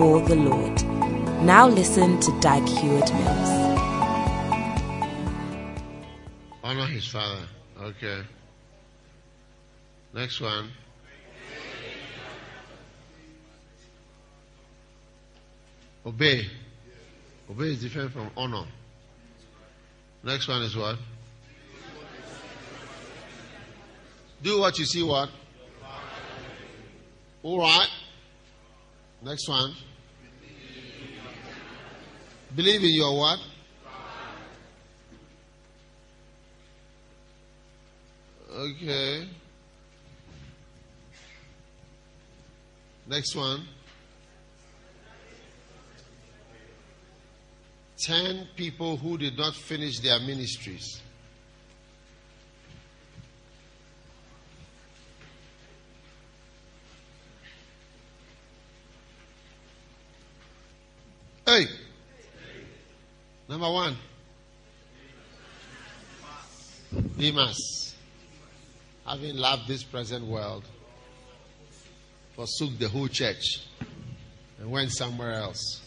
for the Lord. Now listen to Dag Heward Mills. Honor his father. Okay. Next one. Obey. Obey is different from honor. Next one is what? Do what you see what? All right. Next one. Believe in your what? Okay. Next one. Ten people who did not finish their ministries. Hey. Number one. Demas, having loved this present world, forsook the whole church and went somewhere else.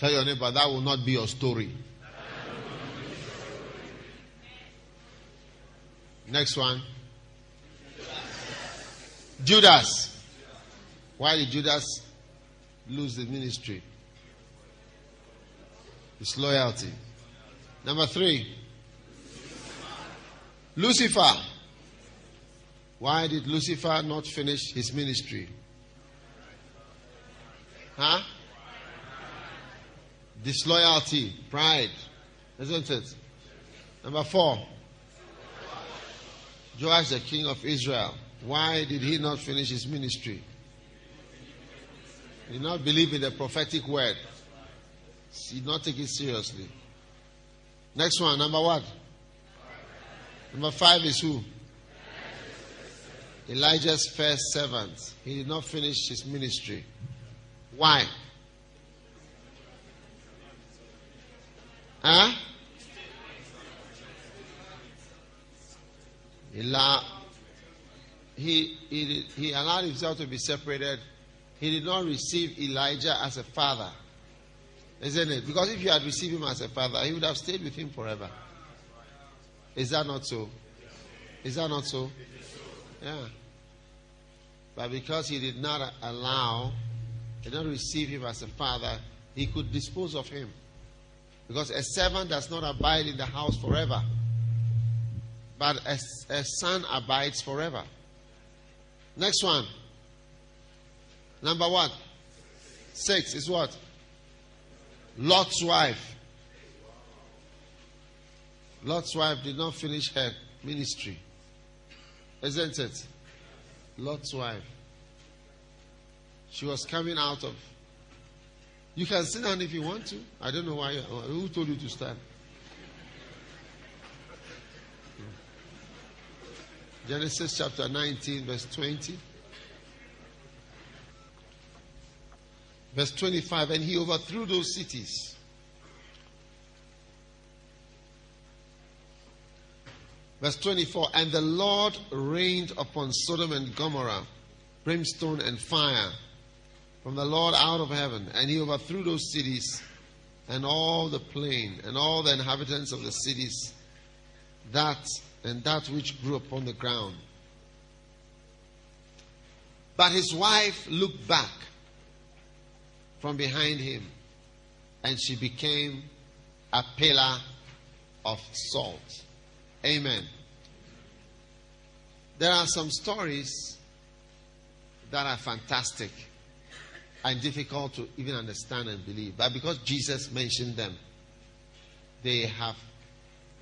Tell your neighbor that will not be your story. Next one. Judas. Why did Judas lose the ministry? His loyalty. Number three. Lucifer. Why did Lucifer not finish his ministry? Huh? Disloyalty, pride, isn't it? Number four. Joash, the king of Israel. Why did he not finish his ministry? He did not believe in the prophetic word. Did not take it seriously. Next one, number what? Number five is who? Elijah's first servant. He did not finish his ministry. Why? Huh? He, he, he allowed himself to be separated. He did not receive Elijah as a father. Isn't it? Because if you had received him as a father, he would have stayed with him forever. Is that not so? Is that not so? Yeah. But because he did not allow, did not receive him as a father, he could dispose of him. Because a servant does not abide in the house forever, but a, a son abides forever. Next one. Number one. Six is what? Lot's wife. Lot's wife did not finish her ministry. Isn't it? Lot's wife. She was coming out of. You can sit down if you want to. I don't know why. Uh, who told you to stand? Genesis chapter 19, verse 20. Verse 25. And he overthrew those cities. Verse 24. And the Lord rained upon Sodom and Gomorrah brimstone and fire from the Lord out of heaven. And he overthrew those cities and all the plain and all the inhabitants of the cities that and that which grew upon the ground. But his wife looked back from behind him, and she became a pillar of salt. Amen. There are some stories that are fantastic and difficult to even understand and believe, but because Jesus mentioned them, they have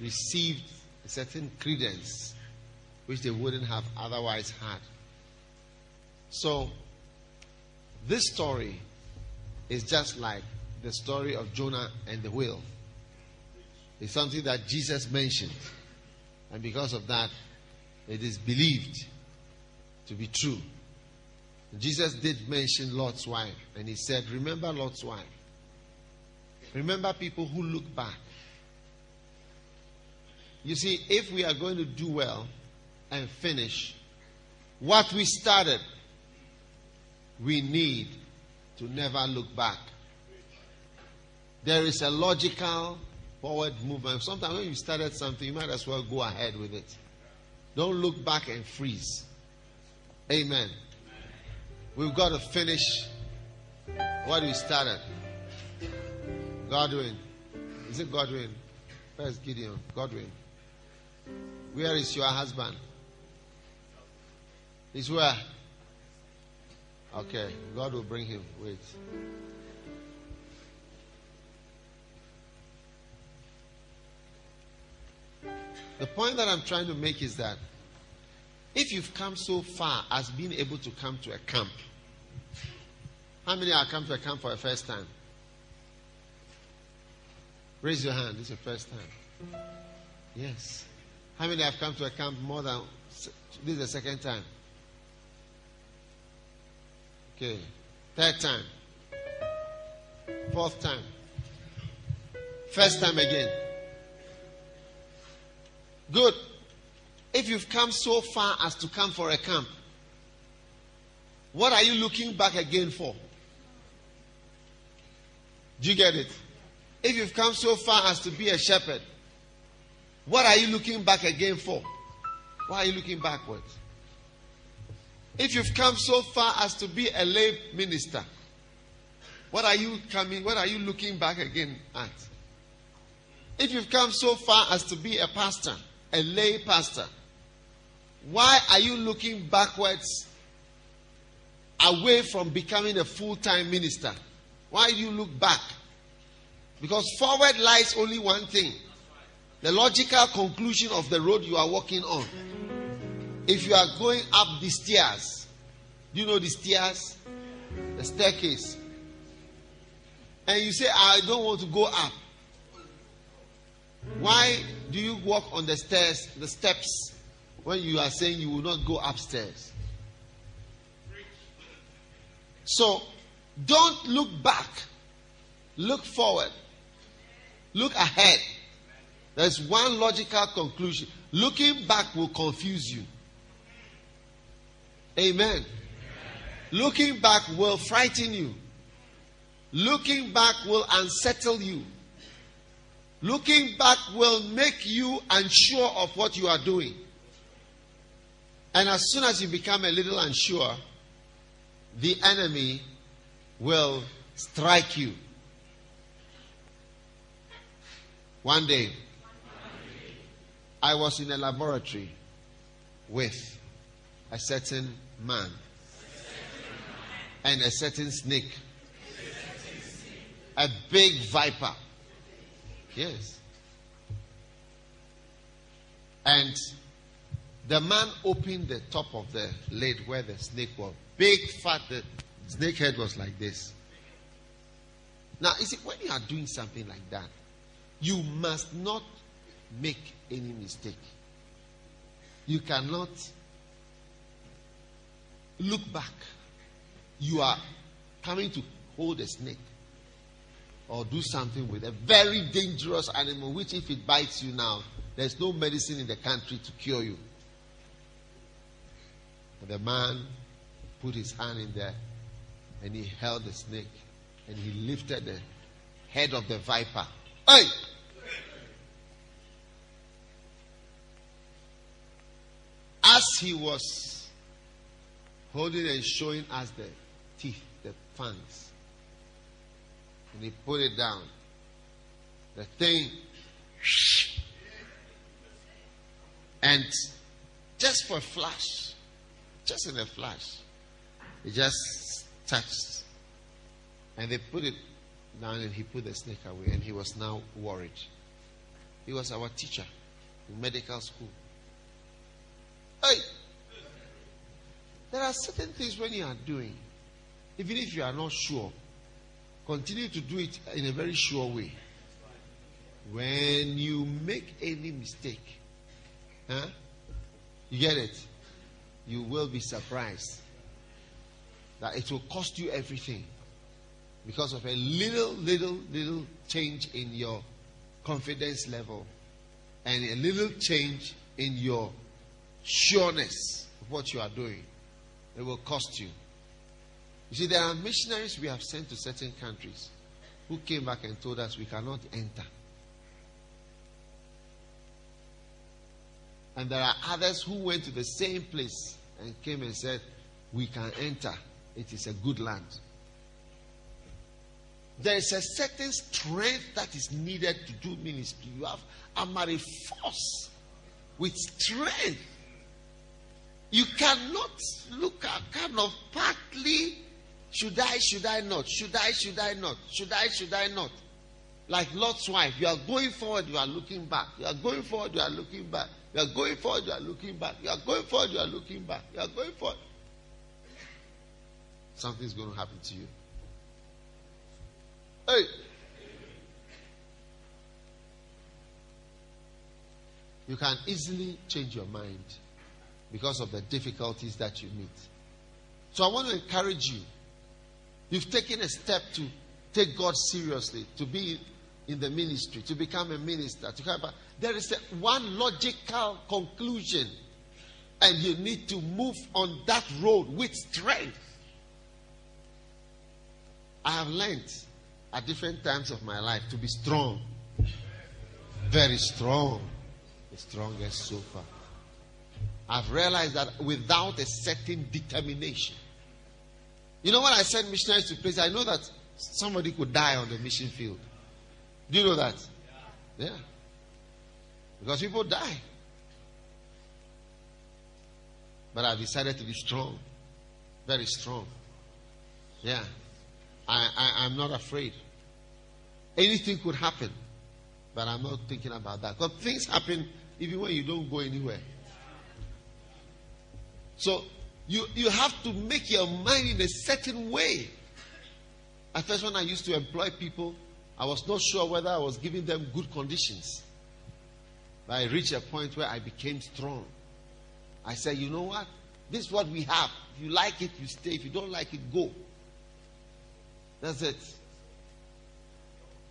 received a certain credence which they wouldn't have otherwise had. So, This story is just like the story of Jonah and the whale. It's something that Jesus mentioned. And because of that, it is believed to be true. Jesus did mention Lot's wife, and he said, Remember Lot's wife. Remember people who look back. You see, if we are going to do well and finish what we started, we need to never look back. There is a logical forward movement. Sometimes when you started something, you might as well go ahead with it. Don't look back and freeze. Amen. We've got to finish what we started. Godwin. Is it Godwin? Where's Gideon? Godwin. Where is your husband? He's where? Okay, God will bring him. Wait. The point that I'm trying to make is that if you've come so far as being able to come to a camp, how many have come to a camp for the first time? Raise your hand. This is your first time. Yes. How many have come to a camp more than this is the second time? Okay. Third time. Fourth time. First time again. Good. If you've come so far as to come for a camp, what are you looking back again for? Do you get it? If you've come so far as to be a shepherd, what are you looking back again for? Why are you looking backwards? If you've come so far as to be a lay minister, what are you coming, what are you looking back again at? If you've come so far as to be a pastor, a lay pastor, why are you looking backwards away from becoming a full time minister? Why do you look back? Because forward lies only one thing the logical conclusion of the road you are walking on. If you are going up the stairs, do you know the stairs? The staircase. And you say, I don't want to go up. Why do you walk on the stairs, the steps, when you are saying you will not go upstairs? So, don't look back. Look forward. Look ahead. There's one logical conclusion. Looking back will confuse you. Amen. Looking back will frighten you. Looking back will unsettle you. Looking back will make you unsure of what you are doing. And as soon as you become a little unsure, the enemy will strike you. One day, I was in a laboratory with a certain man and a certain snake, a big viper. Yes. And the man opened the top of the lid where the snake was. Big, fat, the snake head was like this. Now, you see, when you are doing something like that, you must not make any mistake. You cannot look back. You are coming to hold a snake or do something with a very dangerous animal, which, if it bites you now, there's no medicine in the country to cure you. the man put his hand in there and he held the snake and he lifted the head of the viper. Hey! As he was holding and showing us the teeth, the fangs, and he put it down, the thing, and just for a flash, just in a flash, it just touched. And they put it down and he put the snake away and he was now worried. He was our teacher in medical school. Hey! There are certain things when you are doing, even if you are not sure, continue to do it in a very sure way. When you make any mistake, huh? You get it? You will be surprised that it will cost you everything because of a little, little, little change in your confidence level and a little change in your sureness of what you are doing. It will cost you. You see, there are missionaries we have sent to certain countries who came back and told us we cannot enter. And there are others who went to the same place and came and said, We can enter. It is a good land. There is a certain strength that is needed to do ministry. You have a force with strength. You cannot look at kind of partly should I, should I not? Should I, should I not? Should I, should I not? Like Lot's wife, you are going forward, you are looking back. You are going forward, you are looking back. You are going forward, you are looking back. You are going forward, you are looking back. You are going forward. Something's going to happen to you. Hey! You can easily change your mind because of the difficulties that you meet. So I want to encourage you. You've taken a step to take God seriously, to be in the ministry, to become a minister. To come, there is a, one logical conclusion, and you need to move on that road with strength. I have learned at different times of my life to be strong, very strong the strongest so far. I've realized that without a certain determination, you know, when I send missionaries to places, I know that somebody could die on the mission field. Do you know that? Yeah. Because people die. But I decided to be strong. Very strong. Yeah. I, I'm not afraid. Anything could happen. But I'm not thinking about that. Because things happen even when you don't go anywhere. So you, you have to make your mind in a certain way. At first, when I used to employ people, I was not sure whether I was giving them good conditions. But I reached a point where I became strong. I said, you know what? This is what we have. If you like it, you stay. If you don't like it, go. That's it.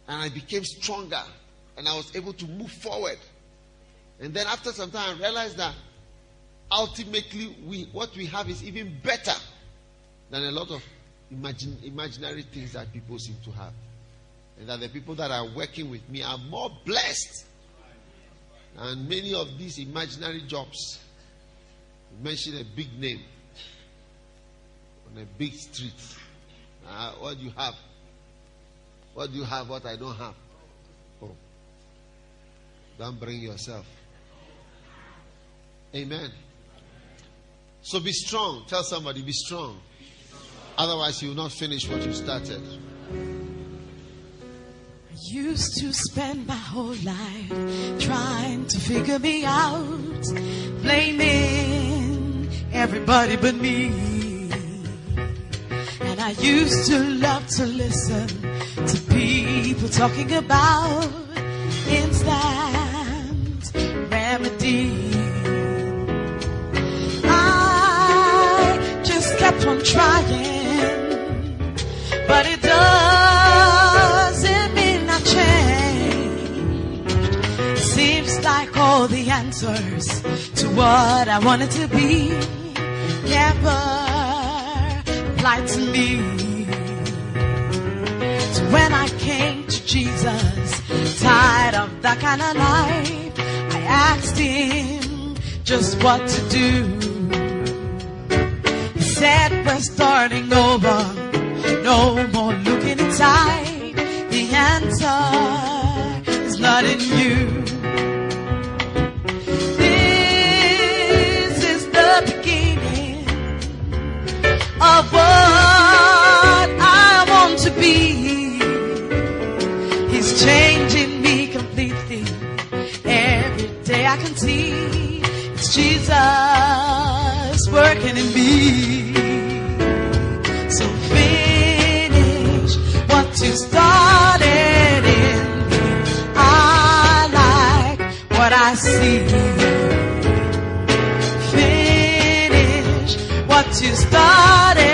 And I became stronger. And I was able to move forward. And then after some time, I realized that ultimately we, what we have is even better than a lot of imagine, imaginary things that people seem to have. And that the people that are working with me are more blessed than many of these imaginary jobs. mention a big name on a big street. Uh, what do you have? What do you have? What I don't have? Oh. Don't bring yourself. Amen. So be strong. Tell somebody, be strong. Otherwise, you will not finish what you started. I used to spend my whole life trying to figure me out, blaming everybody but me. And I used to love to listen to people talking about instant on trying, but it doesn't mean I changed. Seems like all the answers to what I wanted to be never applied to me. So when I came to Jesus, tired of that kind of life, I asked him just what to do said we're starting over. No more looking inside. The answer is not in you. This is the beginning of what I want to be. He's changing me completely. Every day I can see it's Jesus working in me. it started in. I like what I see. Finish what you started.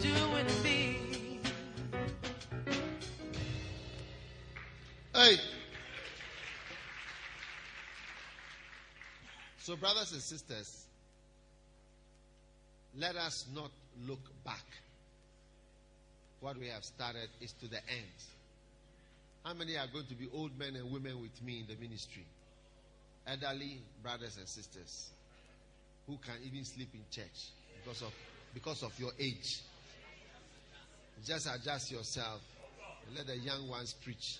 Doing me. Hey. So, brothers and sisters, let us not look back. What we have started is to the end. How many are going to be old men and women with me in the ministry? Elderly brothers and sisters who can even sleep in church because of because of your age. Just adjust yourself and let the young ones preach.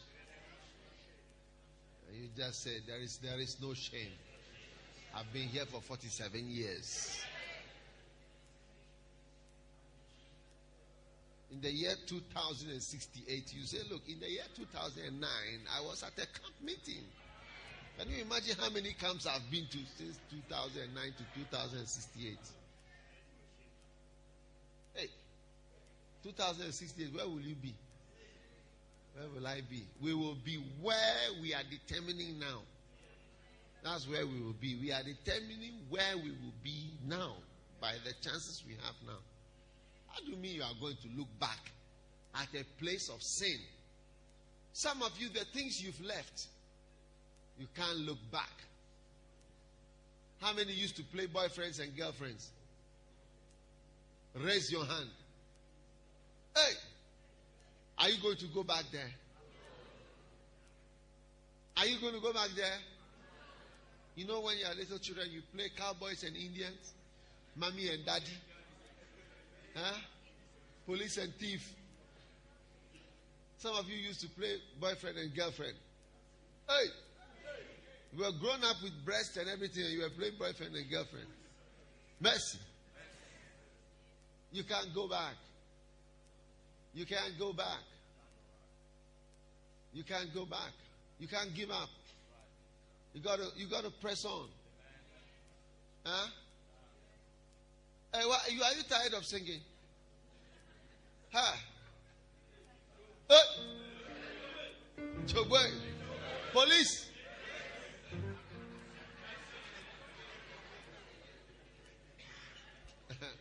And you just say there is there is no shame. I've been here for 47 years. In the year 2068, you say, look, in the year 2009, I was at a camp meeting. Can you imagine how many camps I've been to since 2009 to 2068? 2068, where will you be? Where will I be? We will be where we are determining now. That's where we will be. We are determining where we will be now by the chances we have now. How do you mean you are going to look back at a place of sin? Some of you, the things you've left, you can't look back. How many used to play boyfriends and girlfriends? Raise your hand. Hey, are you going to go back there? Are you going to go back there? You know, when you're little children, you play cowboys and Indians, mommy and daddy, huh? police and thief. Some of you used to play boyfriend and girlfriend. Hey, you were grown up with breasts and everything, and you were playing boyfriend and girlfriend. Mercy. You can't go back. You can't go back. You can't go back. You can't give up. You gotta you gotta press on. Huh? Hey, what, you are you tired of singing? Huh? Hey! Chogwe. Police.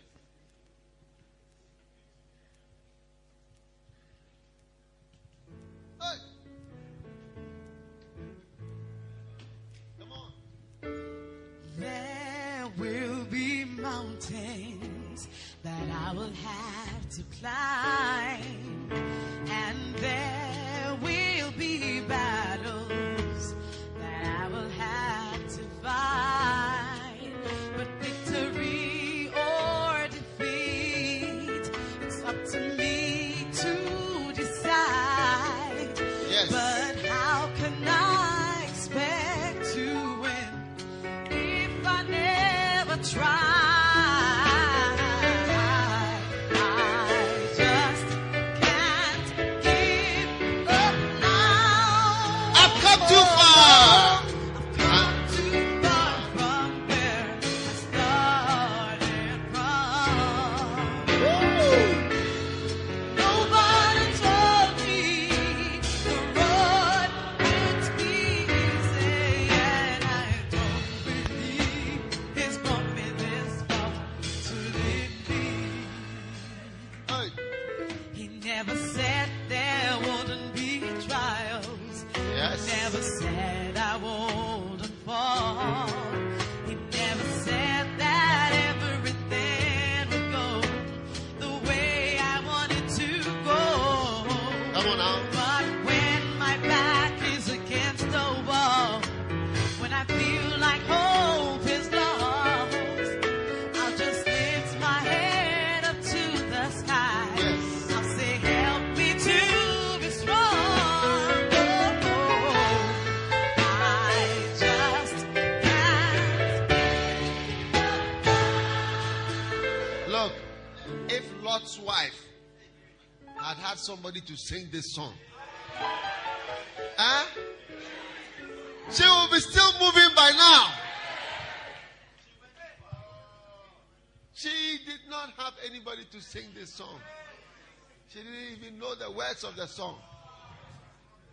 I have to climb, to sing this song, huh? She will be still moving by now. She did not have anybody to sing this song. She didn't even know the words of the song.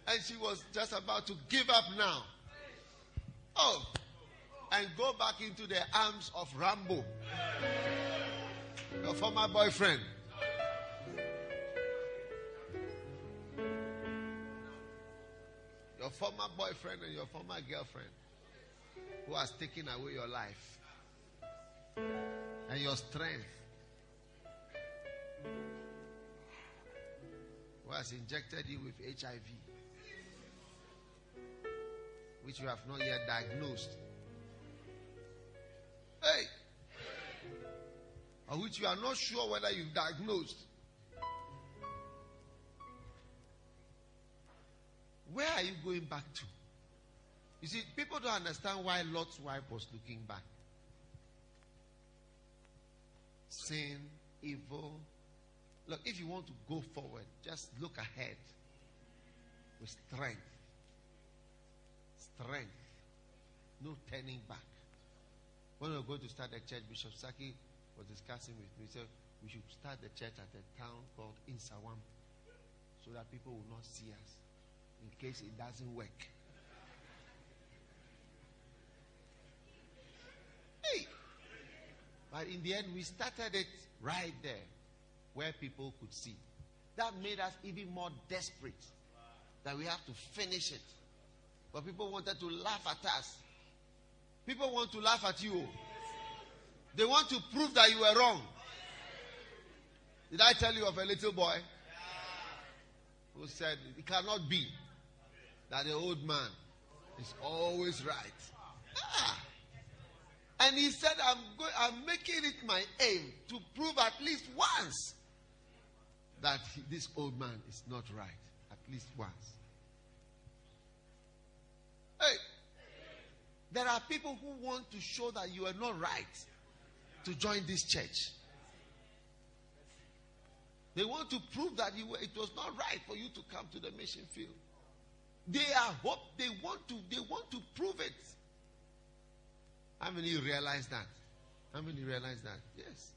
And she was just about to give up now. Oh, and go back into the arms of Rambo, your former boyfriend. Your former boyfriend and your former girlfriend who has taken away your life and your strength. Who has injected you with HIV, which you have not yet diagnosed. Hey! Or which you are not sure whether you've diagnosed. Where are you going back to? You see, people don't understand why Lot's wife was looking back. Sin, evil. Look, if you want to go forward, just look ahead with strength. Strength. No turning back. When we were going to start the church, Bishop Saki was discussing with me. He said we should start the church at a town called Nsawam so that people will not see us in case it doesn't work. Hey! But in the end, we started it right there where people could see. That made us even more desperate that we have to finish it. But people wanted to laugh at us. People want to laugh at you. They want to prove that you were wrong. Did I tell you of a little boy who said it cannot be that the old man is always right? Ah. And he said, I'm going, I'm making it my aim to prove at least once that he- this old man is not right. At least once. Hey, there are people who want to show that you are not right to join this church. They want to prove that you were, it was not right for you to come to the mission field. They are hope. They want to. They want to prove it. How many realize that? How many realize that? Yes.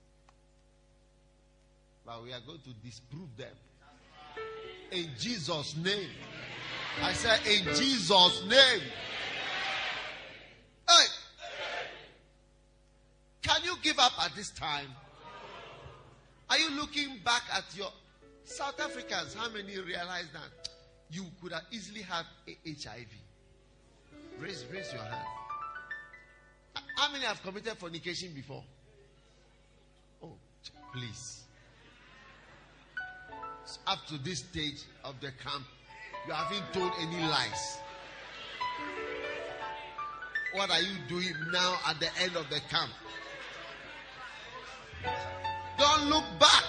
But we are going to disprove them. In Jesus' name. I said, in Jesus' name. Hey! Can you give up at this time? Are you looking back at your South Africans? How many realize that you could have easily have HIV? Raise, raise your hand. How many have committed fornication before? Oh, please. Up to this stage of the camp, you haven't told any lies. What are you doing now at the end of the camp? Don't look back.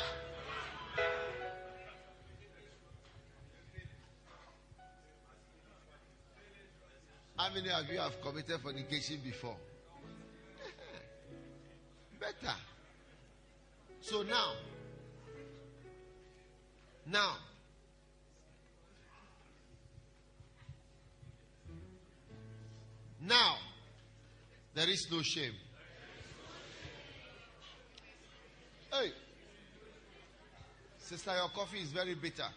How many of you have committed fornication before? Better. So now, now, now, there is no shame. Hey, sister, your coffee is very bitter.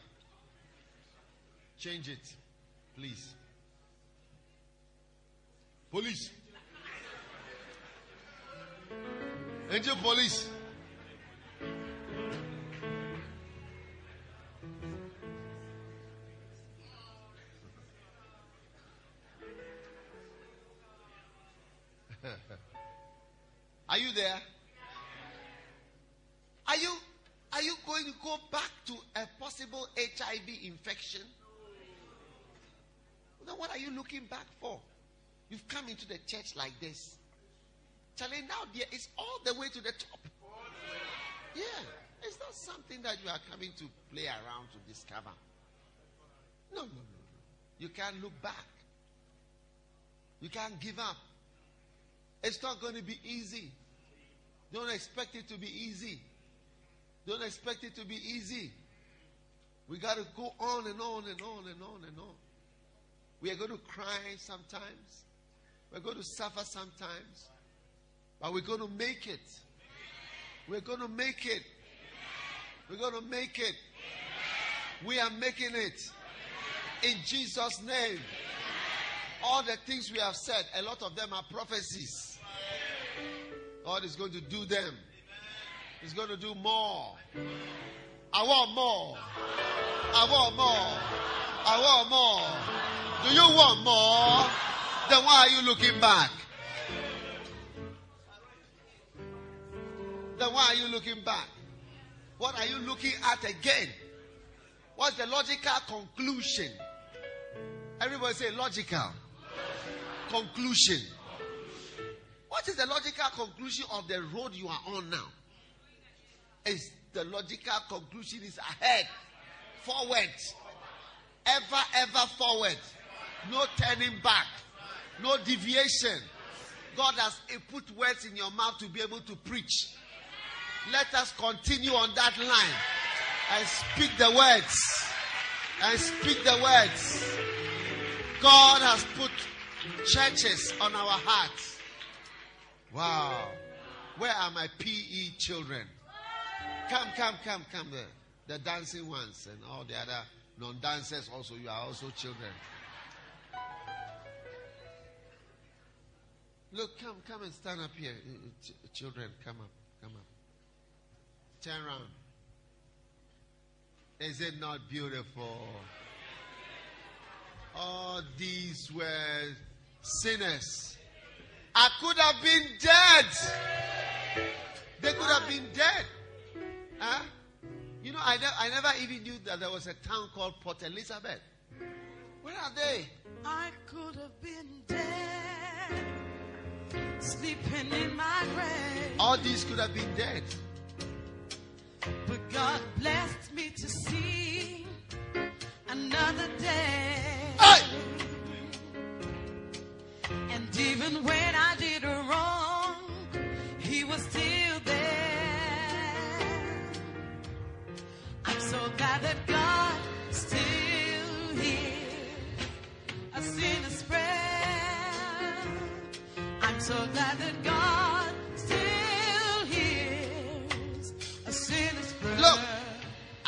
Change it, please. Police. Angel police. Are you there? Are you are you going to go back to a possible HIV infection? Then what are you looking back for? You've come into the church like this. Charlie, now there is all the way to the top. Yeah. It's not something that you are coming to play around to discover. No, no, no, no. You can't look back. You can't give up. It's not going to be easy. Don't expect it to be easy. Don't expect it to be easy. We got to go on and on and on and on and on. We are going to cry sometimes. We're going to suffer sometimes. But we're going to make it. We're going to make it. We're going to make it. We are making it. In Jesus' name. All the things we have said, a lot of them are prophecies. God is going to do them. He's going to do more. I want more. I want more. I want more. Do you want more? Then why are you looking back? Then why are you looking back? What are you looking at again? What's the logical conclusion? Everybody say logical. Conclusion. What is the logical conclusion of the road you are on now? Is the logical conclusion is ahead, forward, ever, ever forward, no turning back, no deviation. God has eh, put words in your mouth to be able to preach. Let us continue on that line and speak the words. And speak the words. God has put churches on our hearts. Wow. Where are my PE children? Come, come, come, come. The, the dancing ones and all the other non dancers also. You are also children. Look, come, come and stand up here. Uh, ch- children, come up, come up. Turn around. Is it not beautiful? All these were sinners. I could have been dead. They could have been dead. Huh? You know, I, ne- I never even knew that there was a town called Port Elizabeth. Where are they? I could have been dead, sleeping in my grave. All these could have been dead. But God blessed me to see another day. Hey! And even when I did wrong, He was still there. I'm so glad that God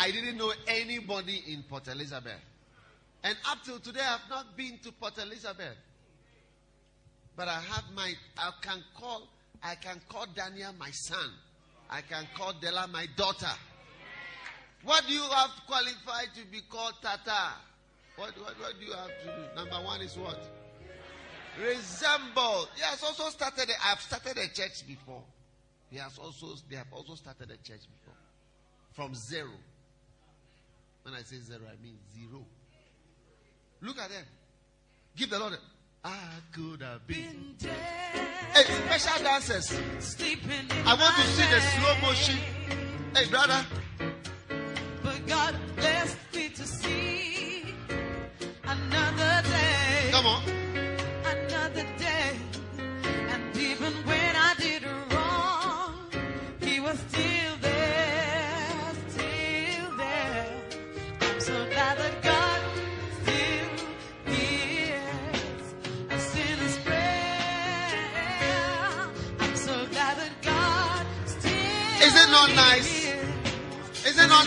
I didn't know anybody in Port Elizabeth. And up till today, I have not been to Port Elizabeth. But I have my, I can call, I can call Daniel my son. I can call Della my daughter. What do you have qualified to be called Tata? What, what, what do you have to do? Number one is what? Resemble. Has also started, I've started a church before. He has also, they have also started a church before. From zero. When I say zero, I mean zero. Look at them. Give the Lord a, I could have been. Been dead, Hey, special dancers. I want to see the slow motion. Hey, brother. But God blessed me to see another day. Come on.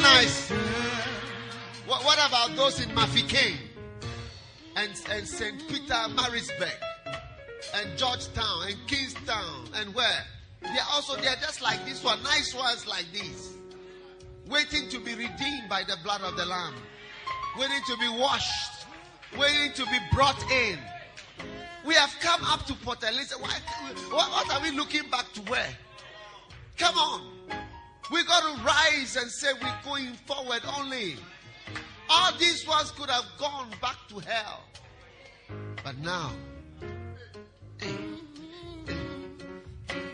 Nice? What, what about those in Mafeking and, and St. Peter, Marisburg, and Georgetown, and Kingstown, and where? They're also, they're just like this one, nice ones like this, waiting to be redeemed by the blood of the Lamb, waiting to be washed, waiting to be brought in. We have come up to Port Elizabeth. Why, what, what are we looking back to where? Come on. We got to rise and say we're going forward only. All these ones could have gone back to hell. But now, hey,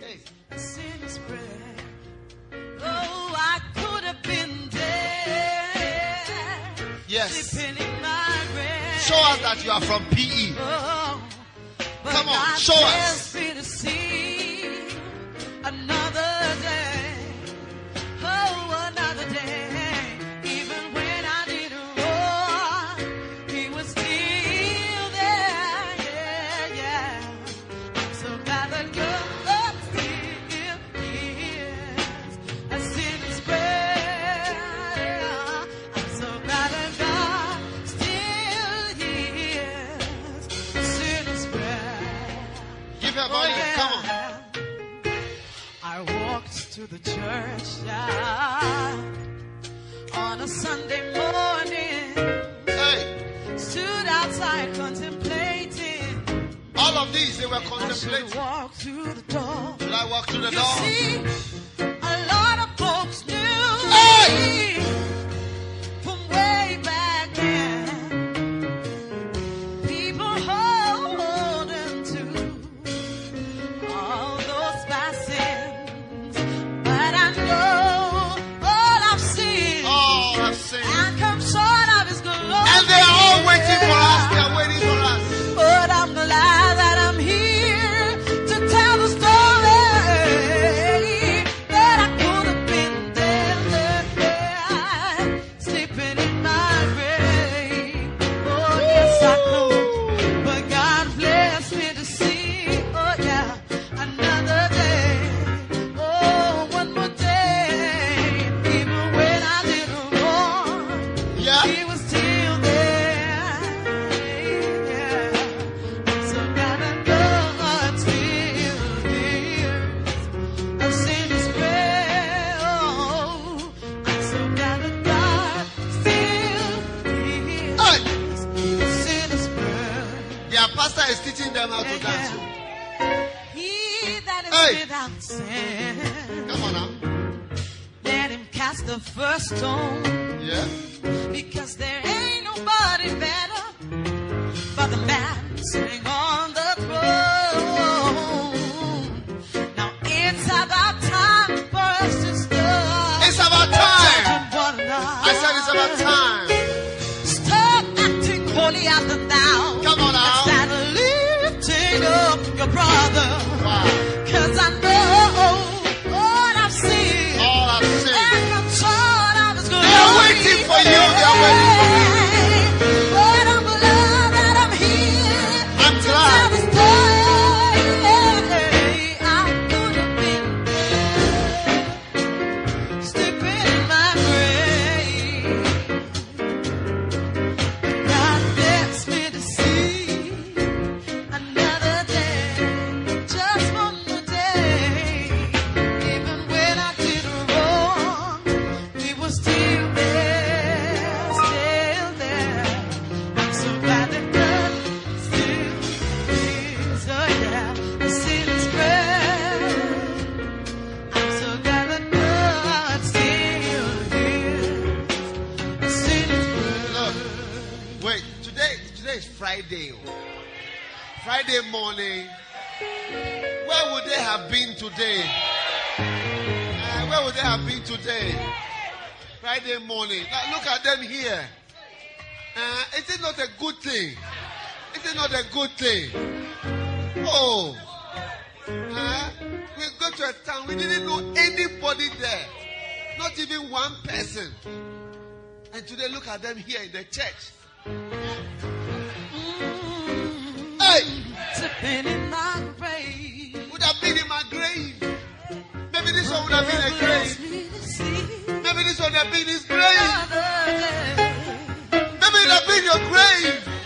hey. Oh, I could have been dead. yes. Sleeping in my grave. Show us that you are from PE. Oh, Come on, show us. to the church yeah, on a Sunday morning. Hey. Stood outside contemplating. All of these they were contemplating. I walk through the door. Should I walk through the you door? See, a lot of folks knew. Hey. pastor is teaching them how to dance. He that is hey. without sin. Come on now. Let him cast the first stone. Yeah. Because there ain't nobody better for the man sitting on happy today? Friday morning. Now look at them here. Uh, is it not a good thing? Is it not a good thing? Oh. Uh, we go to a town, we didn't know anybody there. Not even one person. And today look at them here in the church. Mm-hmm. Hey! In my grave. been a grace. Maybe this one would have been his grave. Maybe it have been your grave.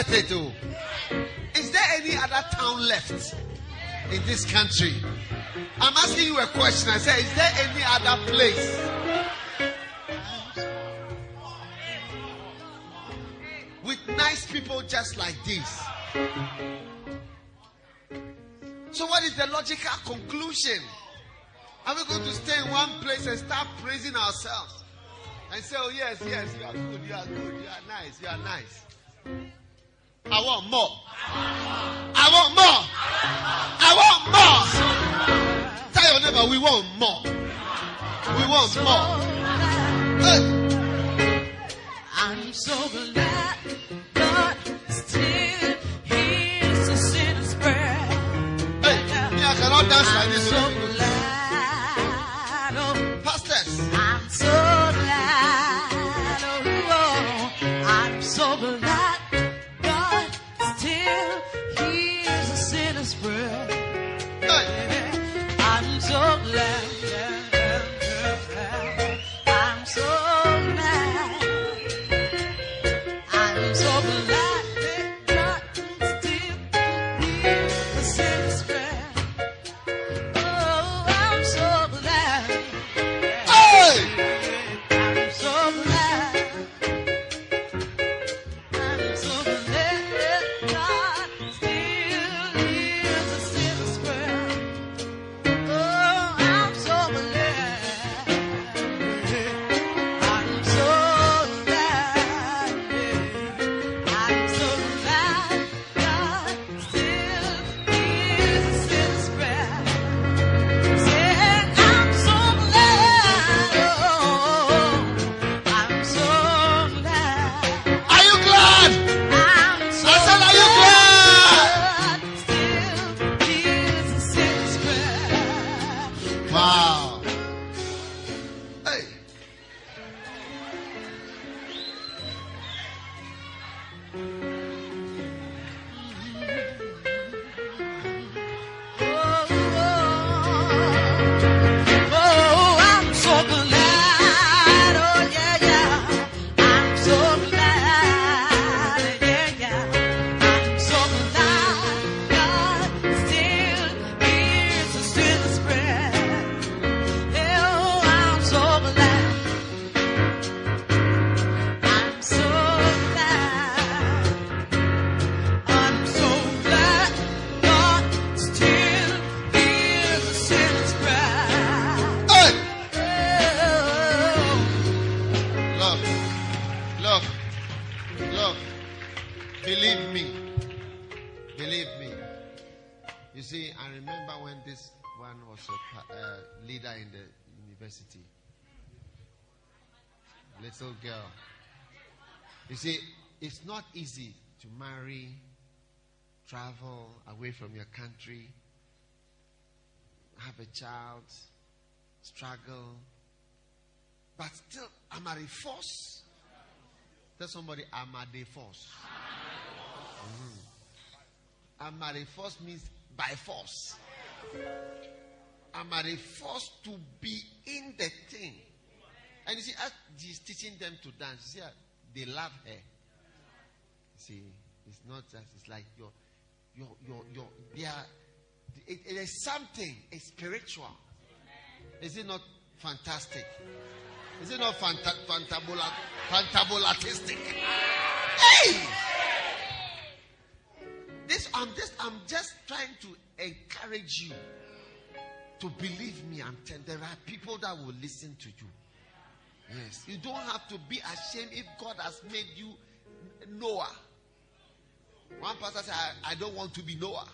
worth it. Oh. Is there any other town left in this country? I'm asking you a question. I say, is there any other place? With nice people just like this. So, what is the logical conclusion? Are we going to stay in one place and start praising ourselves? And say, oh, yes, yes, you are good, you are good, you are nice, you are nice. I want more. I want more. I want more. Tell your neighbor, we want more. We want more. Hey. I'm so glad God still hears a sinner's prayer. Hey, me, I cannot dance like this. Away from your country, have a child, struggle. But still, I'm a force. Tell somebody, I'm a force. Mhm. I'm a force means by force. I'm a force to be in the thing. And you see, as she's teaching them to dance, see, they love her. See, it's not just, it's like your, your, your, your, they are, it, it is something, it's spiritual. Is it not fantastic? Is it not fanta- fantabula- fantabulatistic? Hey! This I'm just I'm just trying to encourage you to believe me. I'm telling there are people that will listen to you. Yes, you don't have to be ashamed if God has made you Noah. One pastor said, I, I don't want to be Noah.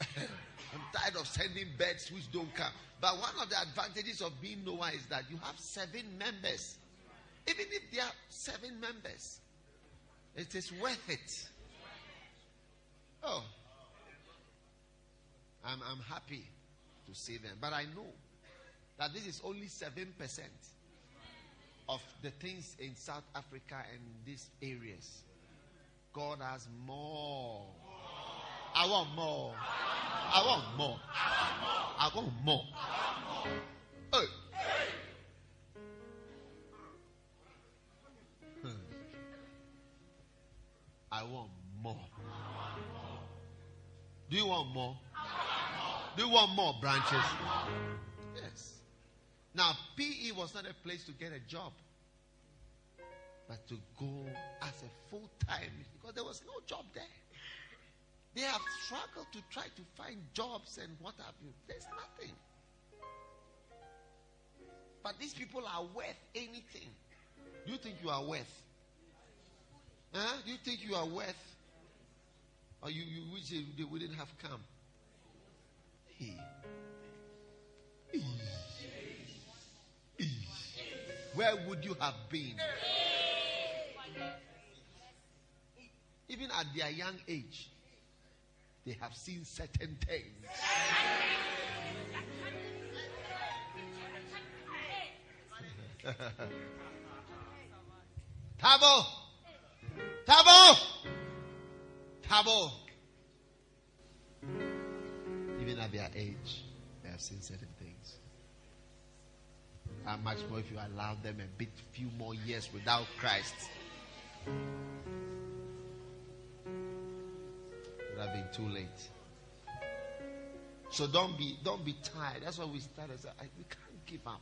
I'm tired of sending birds which don't come. But one of the advantages of being Noah is that you have seven members. Even if there are seven members, it is worth it. Oh, I'm, I'm happy to see them. But I know that this is only 7% of the things in South Africa and these areas. God has more. I want more. I want more. I want more. Hey. Hmm. I want more. Do you want more? Do you want more branches? Yes. Now, PE was not a place to get a job, but to go as a full time because there was no job there. They have struggled to try to find jobs and what have you. There's nothing. But these people are worth anything. Do you think you are worth? Huh? Do you think you are worth? Or you, you wish they, they wouldn't have come? Hey. Hey. Hey. Where would you have been? Even at their young age, they have seen certain things. Tabo! Tabo! Tabo! Even at their age, they have seen certain things. How much more if you allow them a bit, few more years without Christ? It would have been too late. So don't be don't be tired. That's why we started. We can't give up.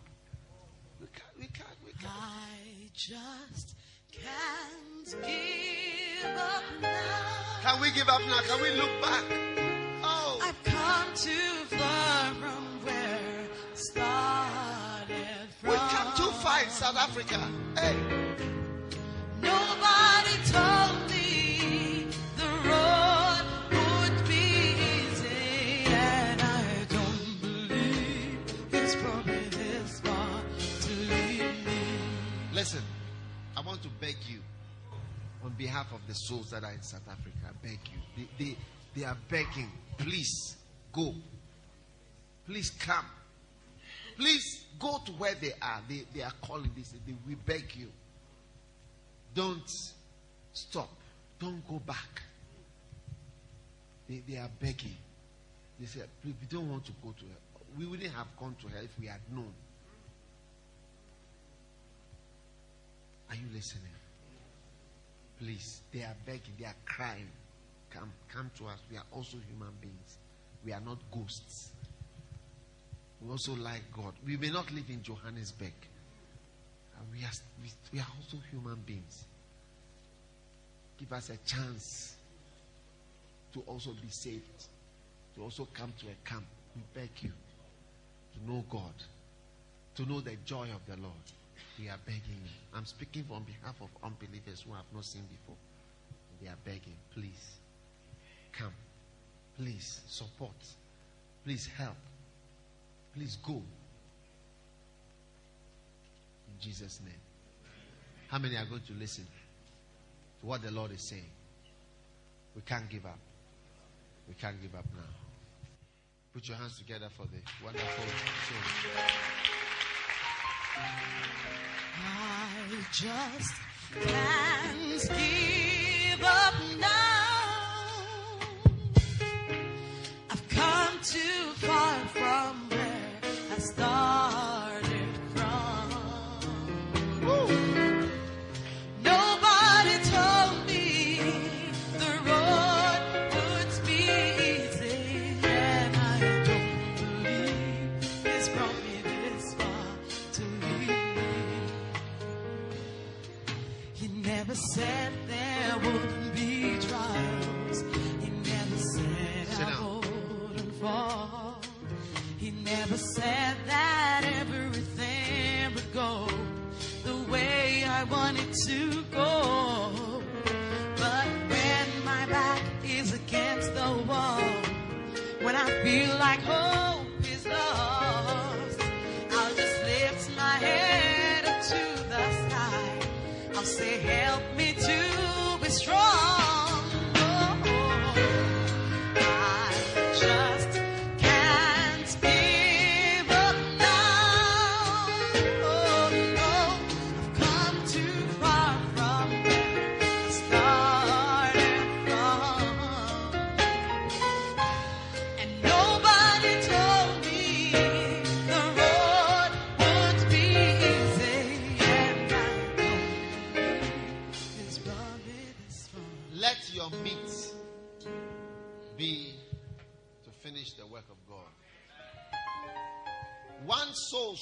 We can't. We can't. We can't. I just can't give up now. Can we give up now? Can we look back? Oh, I've come too far from where I started from. we come too far in South Africa. Hey, listen. I want to beg you, on behalf of the souls that are in South Africa, I beg you. They, they, they are begging. Please go. Please come. Please go to where they are. They, they are calling this. They, we beg you. Don't stop. Don't go back. They, they are begging. They said, we don't want to go to hell. We wouldn't have gone to her if we had known. Are you listening? Please, they are begging, they are crying. Come, come to us. We are also human beings. We are not ghosts. We also like God. We may not live in Johannesburg. Uh, we are, we are also human beings. Give us a chance to also be saved, to also come to a camp. We beg you to know God, to know the joy of the Lord. We are begging you. I'm speaking on behalf of unbelievers who have not seen before. They are begging, please come. Please support. Please help. Please go. In Jesus' name. How many are going to listen to what the Lord is saying? We can't give up. We can't give up now. Put your hands together for the wonderful. I just can't give up now. I've come too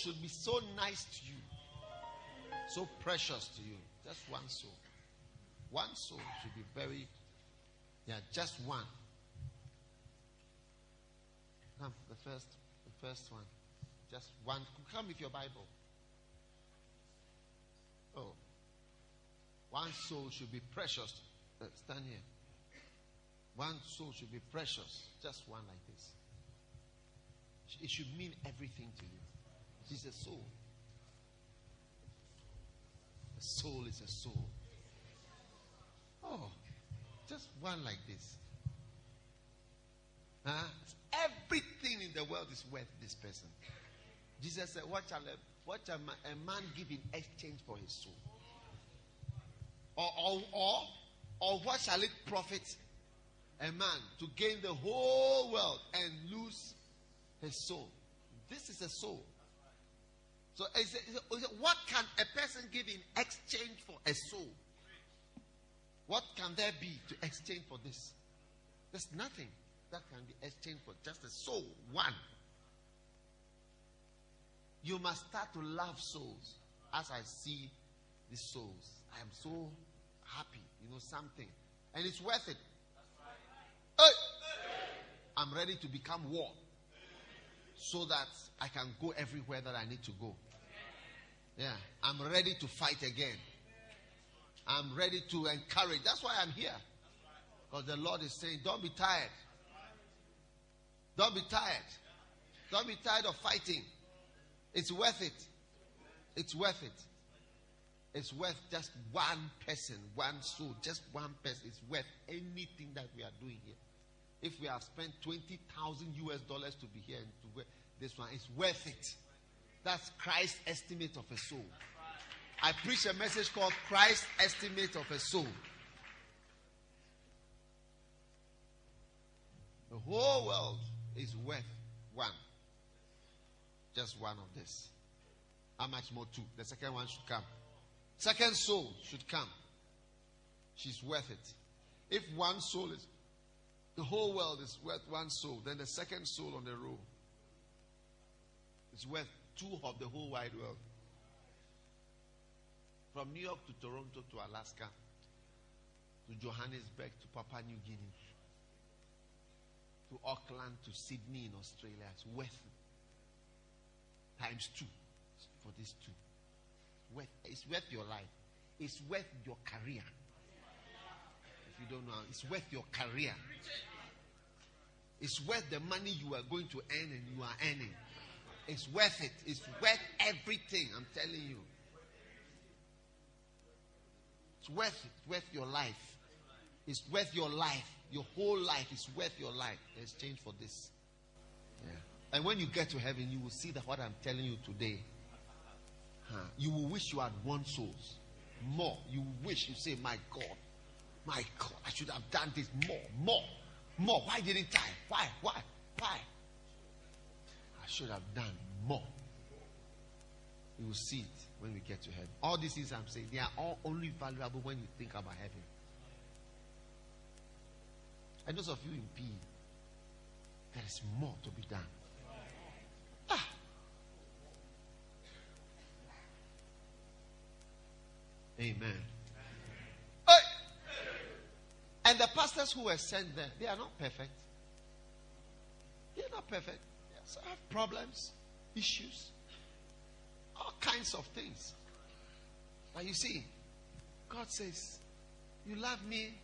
should be so nice to you, so precious to you. Just one soul. One soul should be very, yeah, just one. Come, the first, the first one. Just one. Come with your Bible. Oh. One soul should be precious. Uh, stand here. One soul should be precious. Just one like this. It should mean everything to you. It's a soul. A soul is a soul. Oh, just one like this. Huh? Everything in the world is worth this person. Jesus said, What shall a, what shall a man give in exchange for his soul? Or, or, or, or what shall it profit a man to gain the whole world and lose his soul? This is a soul. So, what can a person give in exchange for a soul? What can there be to exchange for this? There's nothing that can be exchanged for just a soul, one. You must start to love souls as I see these souls. I am so happy, you know, something. And it's worth it. Hey! I'm ready to become war so that I can go everywhere that I need to go. Yeah, I'm ready to fight again. I'm ready to encourage. That's why I'm here. Because the Lord is saying, don't be tired. Don't be tired. Don't be tired of fighting. It's worth it. It's worth it. It's worth just one person, one soul, just one person. It's worth anything that we are doing here. If we have spent 20,000 US dollars to be here and to wear this one, it's worth it. That's Christ's estimate of a soul. I preach a message called Christ's estimate of a soul. The whole world is worth one. Just one of this. How much more two? The second one should come. Second soul should come. She's worth it. If one soul is, the whole world is worth one soul, then the second soul on the row is worth two of the whole wide world. From New York to Toronto to Alaska to Johannesburg to Papua New Guinea to Auckland to Sydney in Australia. It's worth times two for these two. Worth, it's worth your life. It's worth your career. If you don't know, it's worth your career. It's worth the money you are going to earn and you are earning. It's worth it. It's worth everything. I'm telling you. It's worth it. It's worth your life. It's worth your life. Your whole life is worth your life. exchange for this. Yeah. And when you get to heaven, you will see that what I'm telling you today. Huh, you will wish you had won souls. More. You wish, you say, My God, my God, I should have done this more, more, more. Why didn't I? Why? Why? Why? I should have done more. You will see it when we get to heaven. All these things I'm saying, they are all only valuable when you think about heaven. And those of you in P, there is more to be done. Ah. Amen. And the pastors who were sent there, they are not perfect. They are not perfect. They have problems, issues, all kinds of things. But you see, God says, You love me,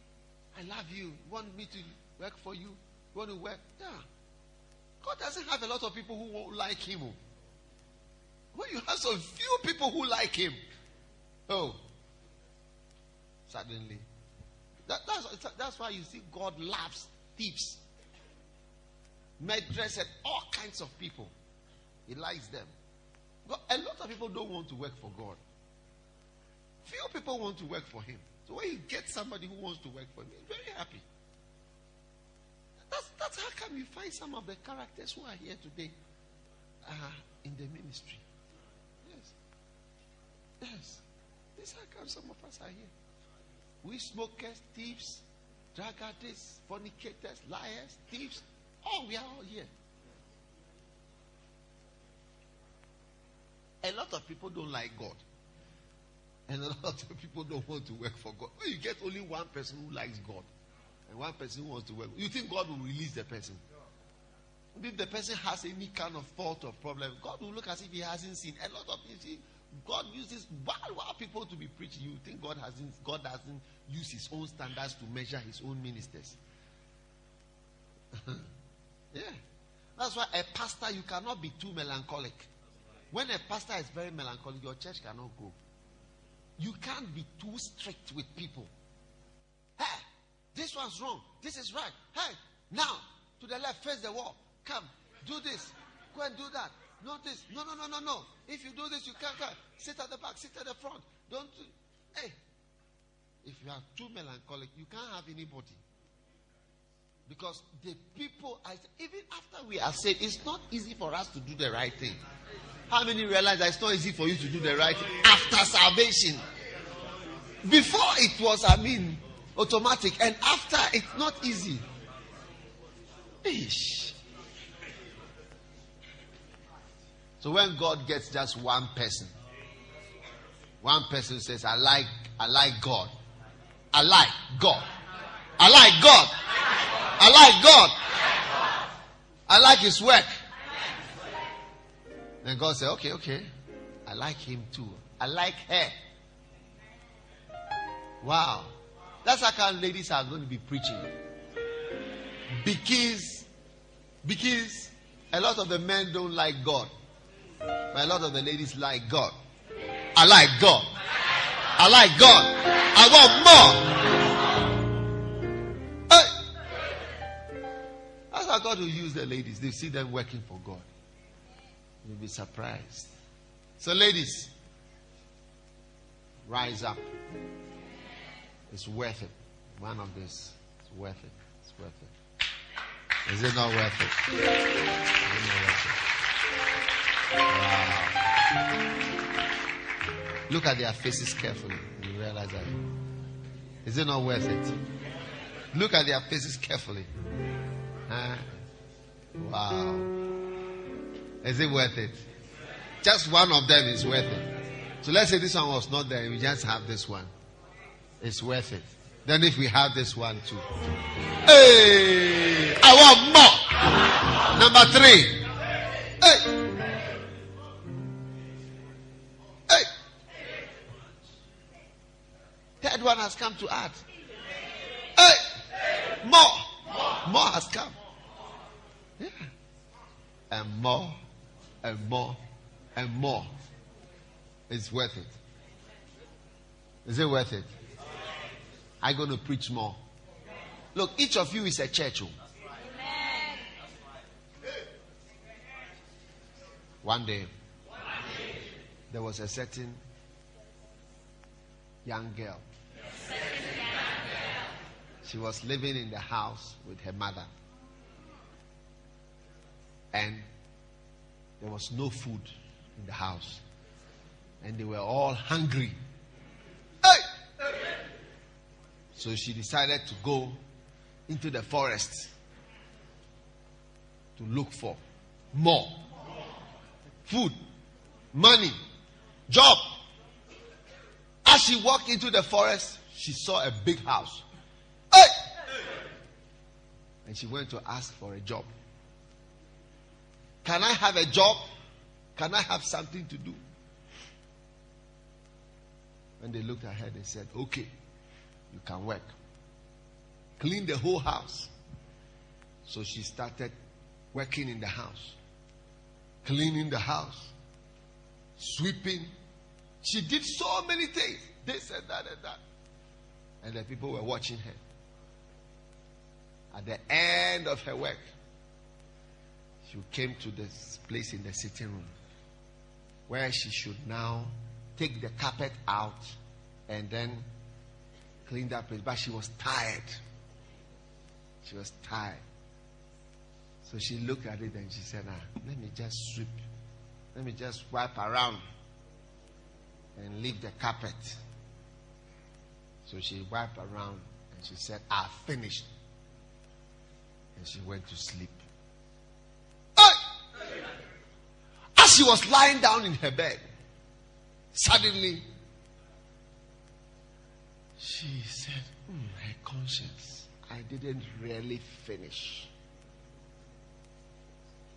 I love you. You want me to work for you? You want to work? Yeah. God doesn't have a lot of people who won't like him. Oh. When you have so few people who like him, oh, suddenly. That, that's, that's why you see God loves thieves, murderers, and all kinds of people. He likes them. God, a lot of people don't want to work for God. Few people want to work for Him. So when you get somebody who wants to work for him, he's very happy. That's, that's how come you find some of the characters who are here today uh, in the ministry. Yes. Yes. This is how come some of us are here. We smokers, thieves, drug addicts, fornicators, liars, thieves. Oh, we are all here. A lot of people don't like God. And a lot of people don't want to work for God. You get only one person who likes God and one person who wants to work, you think God will release the person? If the person has any kind of fault or problem, God will look as if he hasn't seen. A lot of you see, God uses why people to be preaching. You think God hasn't God doesn't use his own standards to measure his own ministers. yeah. That's why a pastor you cannot be too melancholic. When a pastor is very melancholic, your church cannot grow. You can't be too strict with people. Hey, this one's wrong. This is right. Hey, now to the left, face the wall. Come, do this. Go and do that. Not this. No, no, no, no, no. If you do this, you can't. Sit at the back, sit at the front. Don't. Hey, if you are too melancholic, you can't have anybody. Because the people, I, even after we are saved, it's not easy for us to do the right thing. How many realize that it's not easy for you to do the right thing after salvation? Before it was, I mean, automatic, and after it's not easy. Ish. So when God gets just one person, one person says, I like, I like God. I like God. I like God. I like God. I like his work. Then God said, Okay, okay. I like him too. I like her. Wow. That's how come ladies are going to be preaching. Because because a lot of the men don't like God. But a lot of the ladies like God. I like God. I like God. I want more. Hey. That's how God will use the ladies. They see them working for God. You'll be surprised. So, ladies, rise up. It's worth it. One of this. It's worth it. It's worth it. Is it not worth it? Is it not worth it? Wow. Look at their faces carefully. You realize that. Is it not worth it? Look at their faces carefully. Huh? Wow. Is it worth it? Just one of them is worth it. So let's say this one was not there. We just have this one. It's worth it. Then if we have this one too. Hey! I want more. Number three. Third one has come to add. Hey! More! More has come. Yeah. And more, and more, and more. It's worth it. Is it worth it? I'm going to preach more. Look, each of you is a church. oh. One day, there was a certain young girl. She was living in the house with her mother. And there was no food in the house. And they were all hungry. Hey! So she decided to go into the forest to look for more food, money, job. As she walked into the forest, she saw a big house. And she went to ask for a job. Can I have a job? Can I have something to do? When they looked at her, they said, Okay, you can work. Clean the whole house. So she started working in the house, cleaning the house, sweeping. She did so many things. They said that and that. And the people were watching her. At the end of her work, she came to this place in the sitting room where she should now take the carpet out and then clean that place. But she was tired. She was tired. So she looked at it and she said, ah, let me just sweep. Let me just wipe around and leave the carpet. So she wiped around and she said, I finished. And she went to sleep. Hey! As she was lying down in her bed, Suddenly, she said, "Hmm, her conscience, I didn't really finish.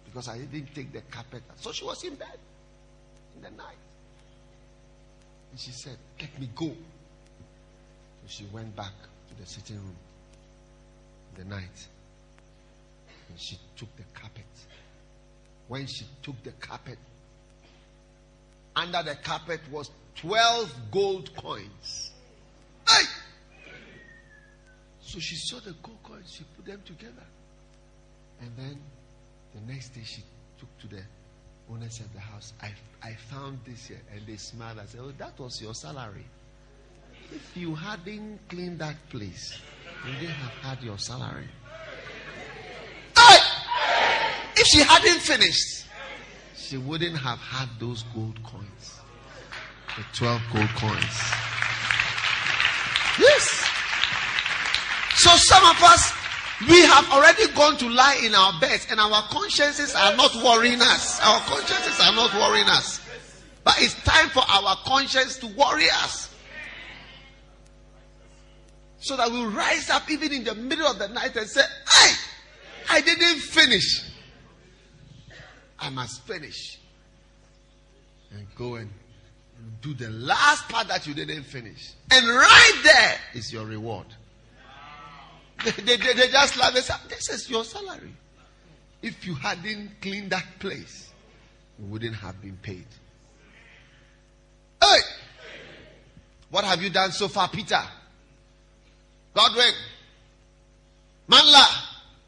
Because I didn't take the carpet. So she was in bed in the night. And she said, Let me go. So she went back to the sitting room the night. She took the carpet. When she took the carpet, under the carpet was 12 gold coins. Hey! So she saw the gold coins, she put them together. And then the next day she took to the owners of the house, I, I found this here. And they smiled and said, Oh, that was your salary. If you hadn't cleaned that place, you didn't have had your salary. Hey! If she hadn't finished, she wouldn't have had those gold coins. The 12 gold coins. Yes. So some of us, we have already gone to lie in our beds and our consciences are not worrying us. Our consciences are not worrying us. But it's time for our conscience to worry us. So that we'll rise up even in the middle of the night and say, Hey, I didn't finish. I must finish. And go and do the last part that you didn't finish. And right there is your reward. They, they, they, they just laugh say, This is your salary. If you hadn't cleaned that place, you wouldn't have been paid. Hey! What have you done so far, Peter? Godwin, Manla,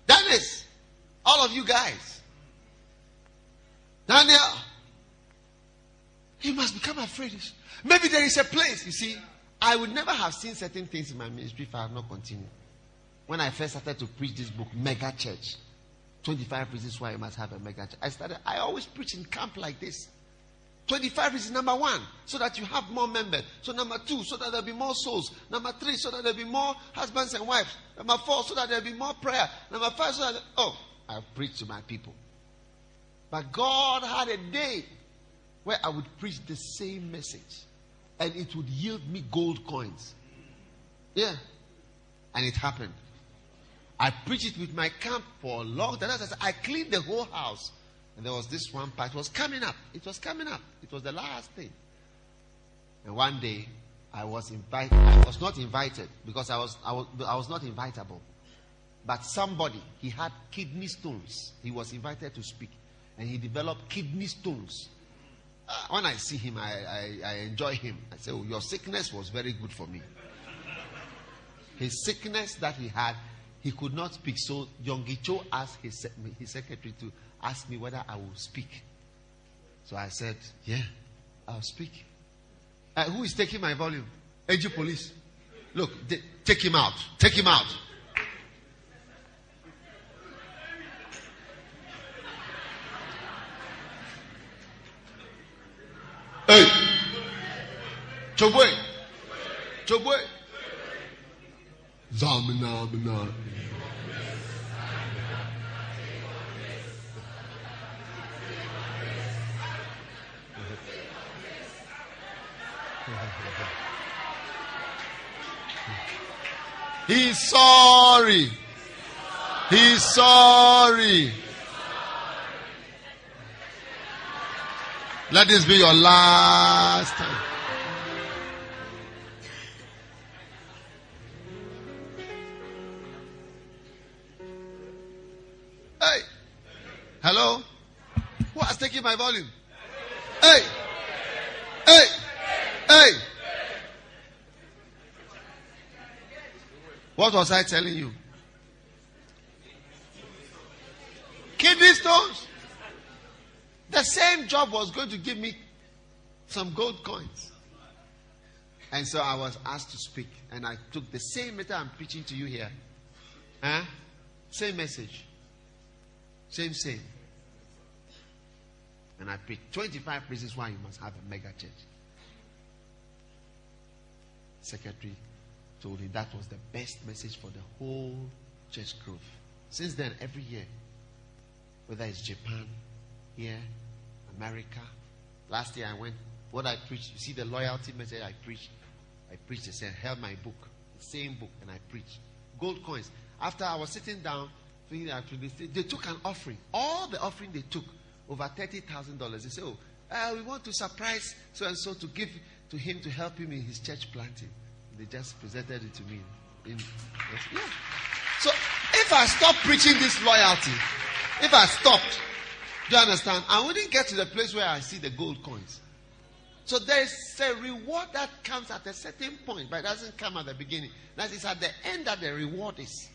Dennis, all of you guys. Daniel, he must become afraid. Maybe there is a place. You see, I would never have seen certain things in my ministry if I had not continued. When I first started to preach this book, Mega Church, 25 reasons why you must have a mega church. I started, I always preach in camp like this. 25 reasons, number one, so that you have more members. So, number two, so that there'll be more souls. Number three, so that there'll be more husbands and wives. Number four, so that there'll be more prayer. Number five, so that, oh, I've preached to my people. But God had a day where I would preach the same message and it would yield me gold coins. Yeah. And it happened. I preached it with my camp for a long time. I cleaned the whole house. And there was this one part. It was coming up. It was coming up. It was the last thing. And one day, I was invited. I was not invited because I was, I was, I was not invitable. But somebody, he had kidney stones. He was invited to speak. And he developed kidney stones. Uh, when I see him, I, I, I enjoy him. I say, oh, Your sickness was very good for me. His sickness that he had, he could not speak. So Yonggi Cho asked his, his secretary to ask me whether I will speak. So I said, Yeah, I'll speak. Uh, who is taking my volume? AG Police. Look, t- take him out. Take him out. Chobwe! Chobwe! Zamina, mina. He's sorry. He's sorry. Let this be your last time. My volume? Hey. Hey. Hey. What was I telling you? Kidney stones. The same job was going to give me some gold coins. And so I was asked to speak. And I took the same method I'm preaching to you here. Huh? Same message. Same, same. And I preached 25 reasons why you must have a mega church. Secretary told him that was the best message for the whole church growth. Since then, every year, whether it's Japan, here, America. Last year I went what I preach. You see the loyalty message I preach. I preached. They said, held my book, the same book, and I preached. Gold coins. After I was sitting down, they took an offering. All the offering they took, over thirty thousand dollars. They said, "Oh, uh, we want to surprise so and so to give to him to help him in his church planting." They just presented it to me. In, yeah. So if I stop preaching this loyalty, if I stopped, do you understand? I wouldn't get to the place where I see the gold coins. So there is a reward that comes at a certain point, but it doesn't come at the beginning. That is at the end that the reward is.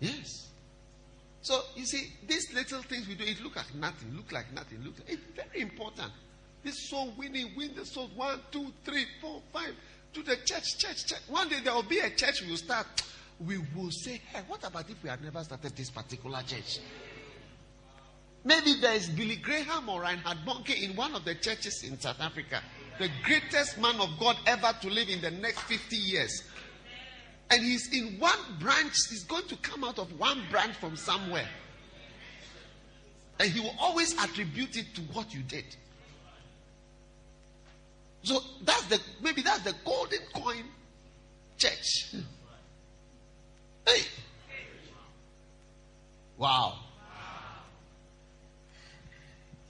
Yes. So you see, these little things we do, it look like nothing, look like nothing, look like, it's very important. This soul winning, win the souls. One, two, three, four, five. To the church, church, church. One day there will be a church we will start. We will say, hey, what about if we had never started this particular church? Maybe there is Billy Graham or Reinhard Bonnke in one of the churches in South Africa. The greatest man of God ever to live in the next 50 years. And he's in one branch, he's going to come out of one branch from somewhere. And he will always attribute it to what you did. So that's the maybe that's the golden coin church. Hey. Wow.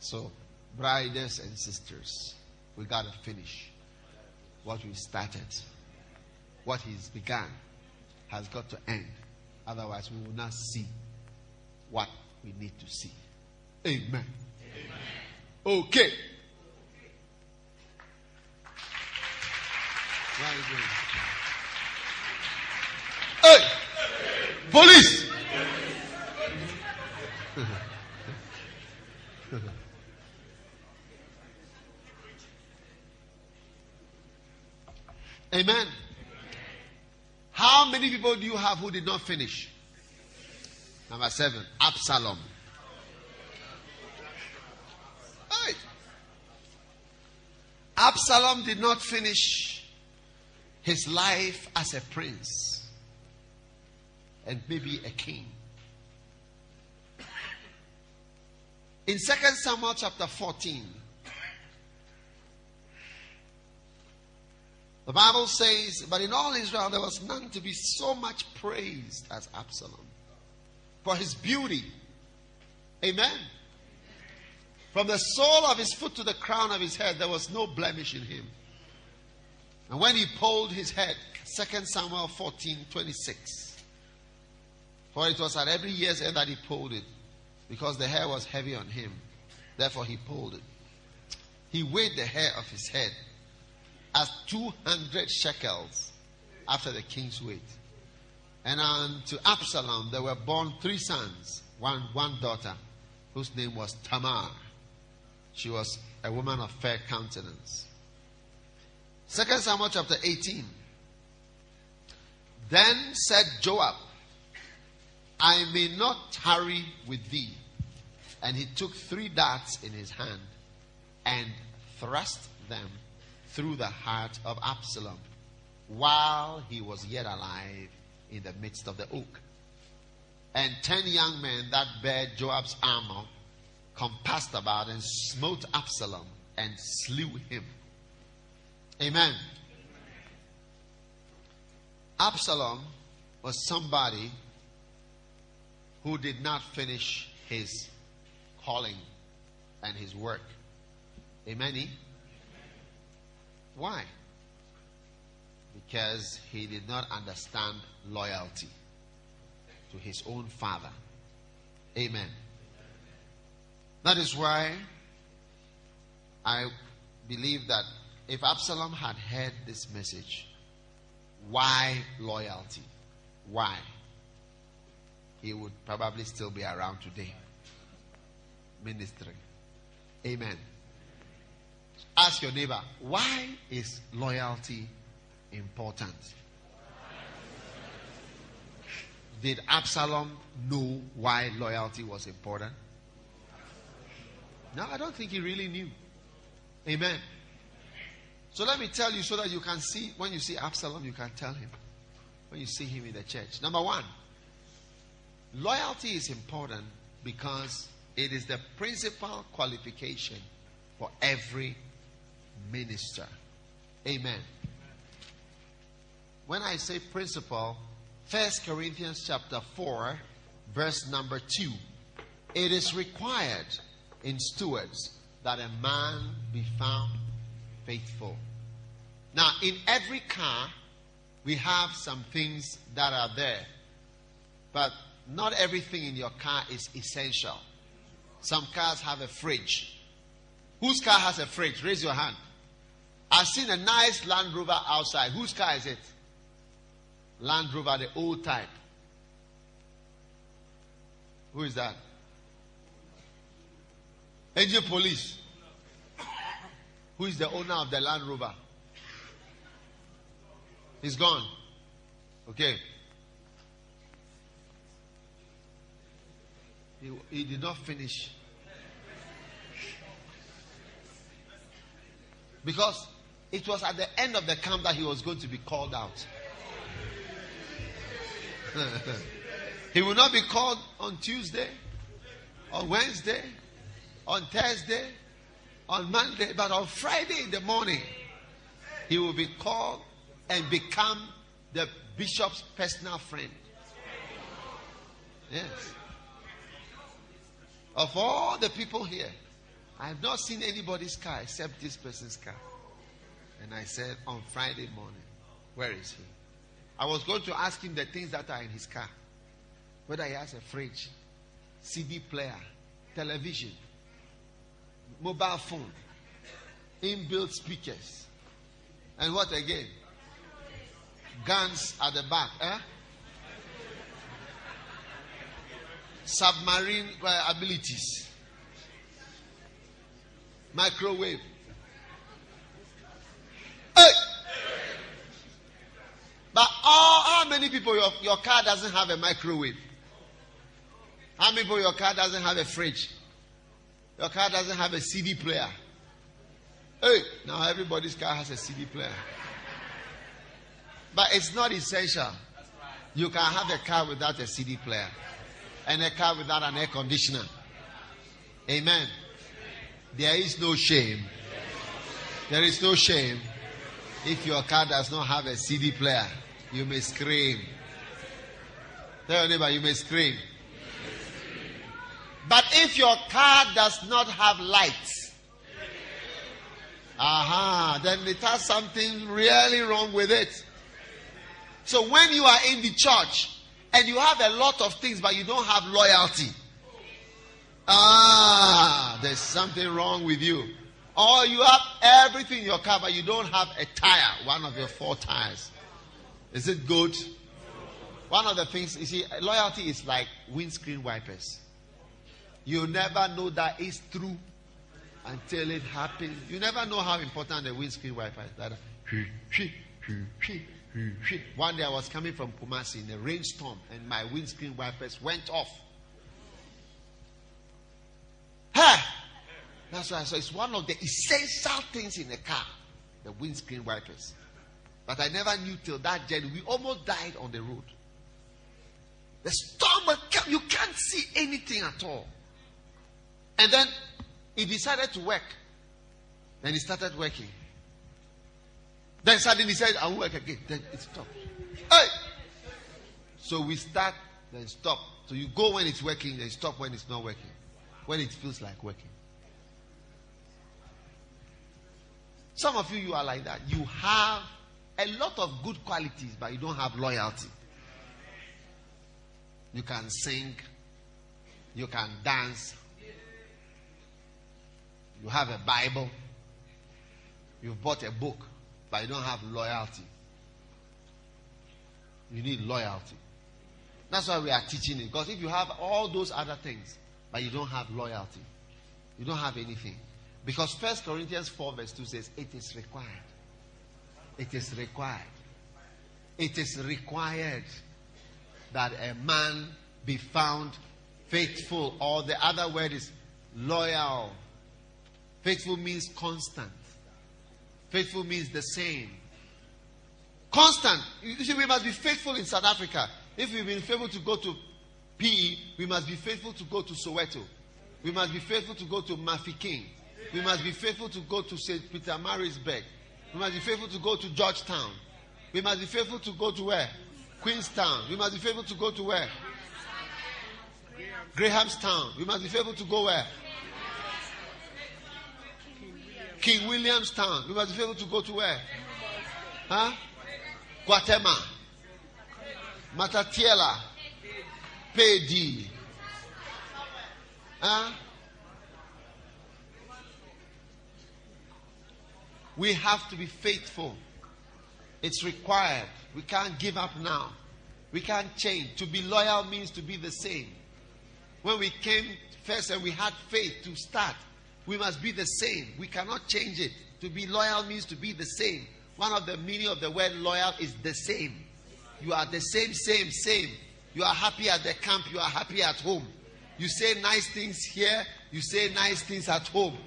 So, brothers and sisters, we got to finish what we started. What he's begun has got to end. Otherwise, we will not see what we need to see. Amen. Amen. Okay. Hey! Police! Amen. How many people do you have who did not finish? Number seven, Absalom. Absalom did not finish his life as a prince and maybe a king. In 2 Samuel chapter 14, The Bible says, But in all Israel there was none to be so much praised as Absalom for his beauty. Amen. From the sole of his foot to the crown of his head, there was no blemish in him. And when he pulled his head, 2 Samuel 14 26. For it was at every year's end that he pulled it, because the hair was heavy on him. Therefore he pulled it. He weighed the hair of his head as 200 shekels after the king's weight. And unto Absalom there were born three sons, one, one daughter, whose name was Tamar. She was a woman of fair countenance. Second Samuel chapter 18. Then said Joab, I may not tarry with thee. And he took three darts in his hand and thrust them through the heart of Absalom while he was yet alive in the midst of the oak. And ten young men that bare Joab's armor compassed about and smote Absalom and slew him. Amen. Absalom was somebody who did not finish his calling and his work. Amen. Why? Because he did not understand loyalty to his own father. Amen. That is why I believe that if Absalom had heard this message, why loyalty? Why? He would probably still be around today ministering. Amen. Ask your neighbor, why is loyalty important? Did Absalom know why loyalty was important? No, I don't think he really knew. Amen. So let me tell you so that you can see, when you see Absalom, you can tell him. When you see him in the church. Number one, loyalty is important because it is the principal qualification for every minister. Amen. When I say principle, First Corinthians chapter 4, verse number 2. It is required in stewards that a man be found faithful. Now, in every car, we have some things that are there, but not everything in your car is essential. Some cars have a fridge. Whose car has a fridge? Raise your hand. I've seen a nice Land Rover outside. Whose car is it? Land Rover, the old type. Who is that? Angel Police. Who is the owner of the Land Rover? He's gone. Okay. He, he did not finish. Because it was at the end of the camp that he was going to be called out. he will not be called on Tuesday, on Wednesday, on Thursday, on Monday, but on Friday in the morning, he will be called and become the bishop's personal friend. Yes. Of all the people here, I have not seen anybody's car except this person's car. And I said, on Friday morning, where is he? I was going to ask him the things that are in his car. Whether he has a fridge, CD player, television, mobile phone, inbuilt speakers, and what again? Guns at the back. Eh? Submarine uh, abilities. Microwave. But all, how many people your, your car doesn't have a microwave? How many people your car doesn't have a fridge? Your car doesn't have a CD player. Hey, now everybody's car has a CD player. But it's not essential. You can have a car without a CD player and a car without an air conditioner. Amen. There is no shame. There is no shame if your car does not have a CD player. You may scream. Tell your neighbor, you may scream. But if your car does not have lights, aha, then it has something really wrong with it. So when you are in the church and you have a lot of things but you don't have loyalty, ah, there's something wrong with you. Or you have everything in your car but you don't have a tire, one of your four tires. Is it good? One of the things, you see, loyalty is like windscreen wipers. You never know that it's true until it happens. You never know how important the windscreen wiper is. One day I was coming from Kumasi in a rainstorm and my windscreen wipers went off. Hey! That's why I said it's one of the essential things in a car, the windscreen wipers. But I never knew till that journey. We almost died on the road. The storm will. You can't see anything at all. And then he decided to work. Then he started working. Then suddenly he said, I'll work again. Then it stopped. Hey! So we start, then stop. So you go when it's working, then stop when it's not working. When it feels like working. Some of you, you are like that. You have a lot of good qualities, but you don't have loyalty. You can sing, you can dance, you have a Bible, you've bought a book, but you don't have loyalty. You need loyalty. That's why we are teaching it. Because if you have all those other things, but you don't have loyalty, you don't have anything. Because First Corinthians 4, verse 2 says, It is required. It is required. It is required that a man be found faithful, or the other word is loyal. Faithful means constant. Faithful means the same. Constant. You see, we must be faithful in South Africa. If we've been faithful to go to PE, we must be faithful to go to Soweto. We must be faithful to go to Mafeking. We must be faithful to go to St. Pietermaritzburg. We must be faithful to go to Georgetown. We must be faithful to go to where? Queenstown. We must be faithful to go to where? Grahamstown. We must be faithful to go where? King Williamstown. We must be faithful to go to where? Huh? Guatemala. Matatiele. Pedi. Huh? We have to be faithful. It's required. We can't give up now. We can't change. To be loyal means to be the same. When we came first and we had faith to start, we must be the same. We cannot change it. To be loyal means to be the same. One of the meaning of the word loyal is the same. You are the same, same, same. You are happy at the camp, you are happy at home. You say nice things here, you say nice things at home.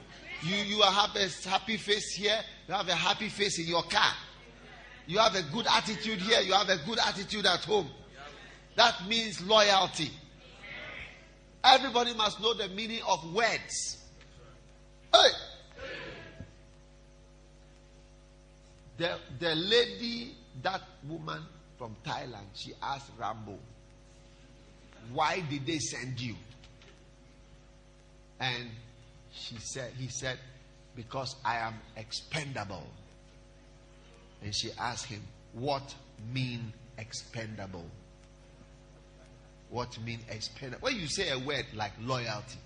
You, you have a happy face here, you have a happy face in your car. You have a good attitude here, you have a good attitude at home. That means loyalty. Everybody must know the meaning of words. Hey! The, the lady, that woman from Thailand, she asked Rambo, Why did they send you? And she said, he said, Because I am expendable. And she asked him, What mean expendable? What mean expendable? When you say a word like loyalty,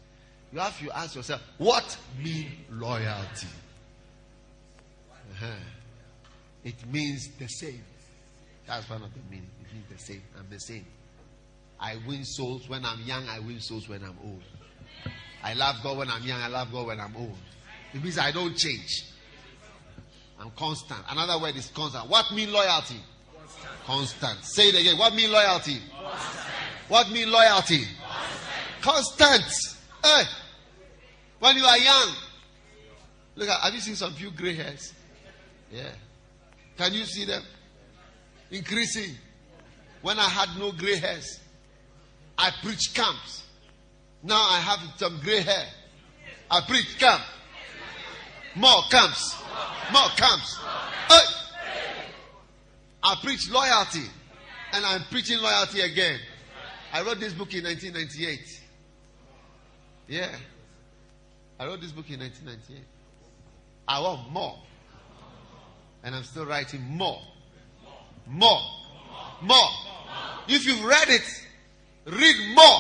you have to ask yourself, What mean loyalty? Uh-huh. It means the same. That's one of the meaning. It means the same. I'm the same. I win souls when I'm young, I win souls when I'm old. I love God when I'm young, I love God when I'm old. It means I don't change. I'm constant. Another word is constant. What mean loyalty? Constant. constant. Say it again. What mean loyalty? Constant. What mean loyalty? Constant. constant. Hey. When you are young, look at have you seen some few gray hairs? Yeah. Can you see them? Increasing. When I had no gray hairs, I preached camps. Now I have some gray hair. I preach camp. More camps. More camps. Hey! I preach loyalty. And I'm preaching loyalty again. I wrote this book in 1998. Yeah. I wrote this book in 1998. I want more. And I'm still writing more. More. More. If you've read it, read more.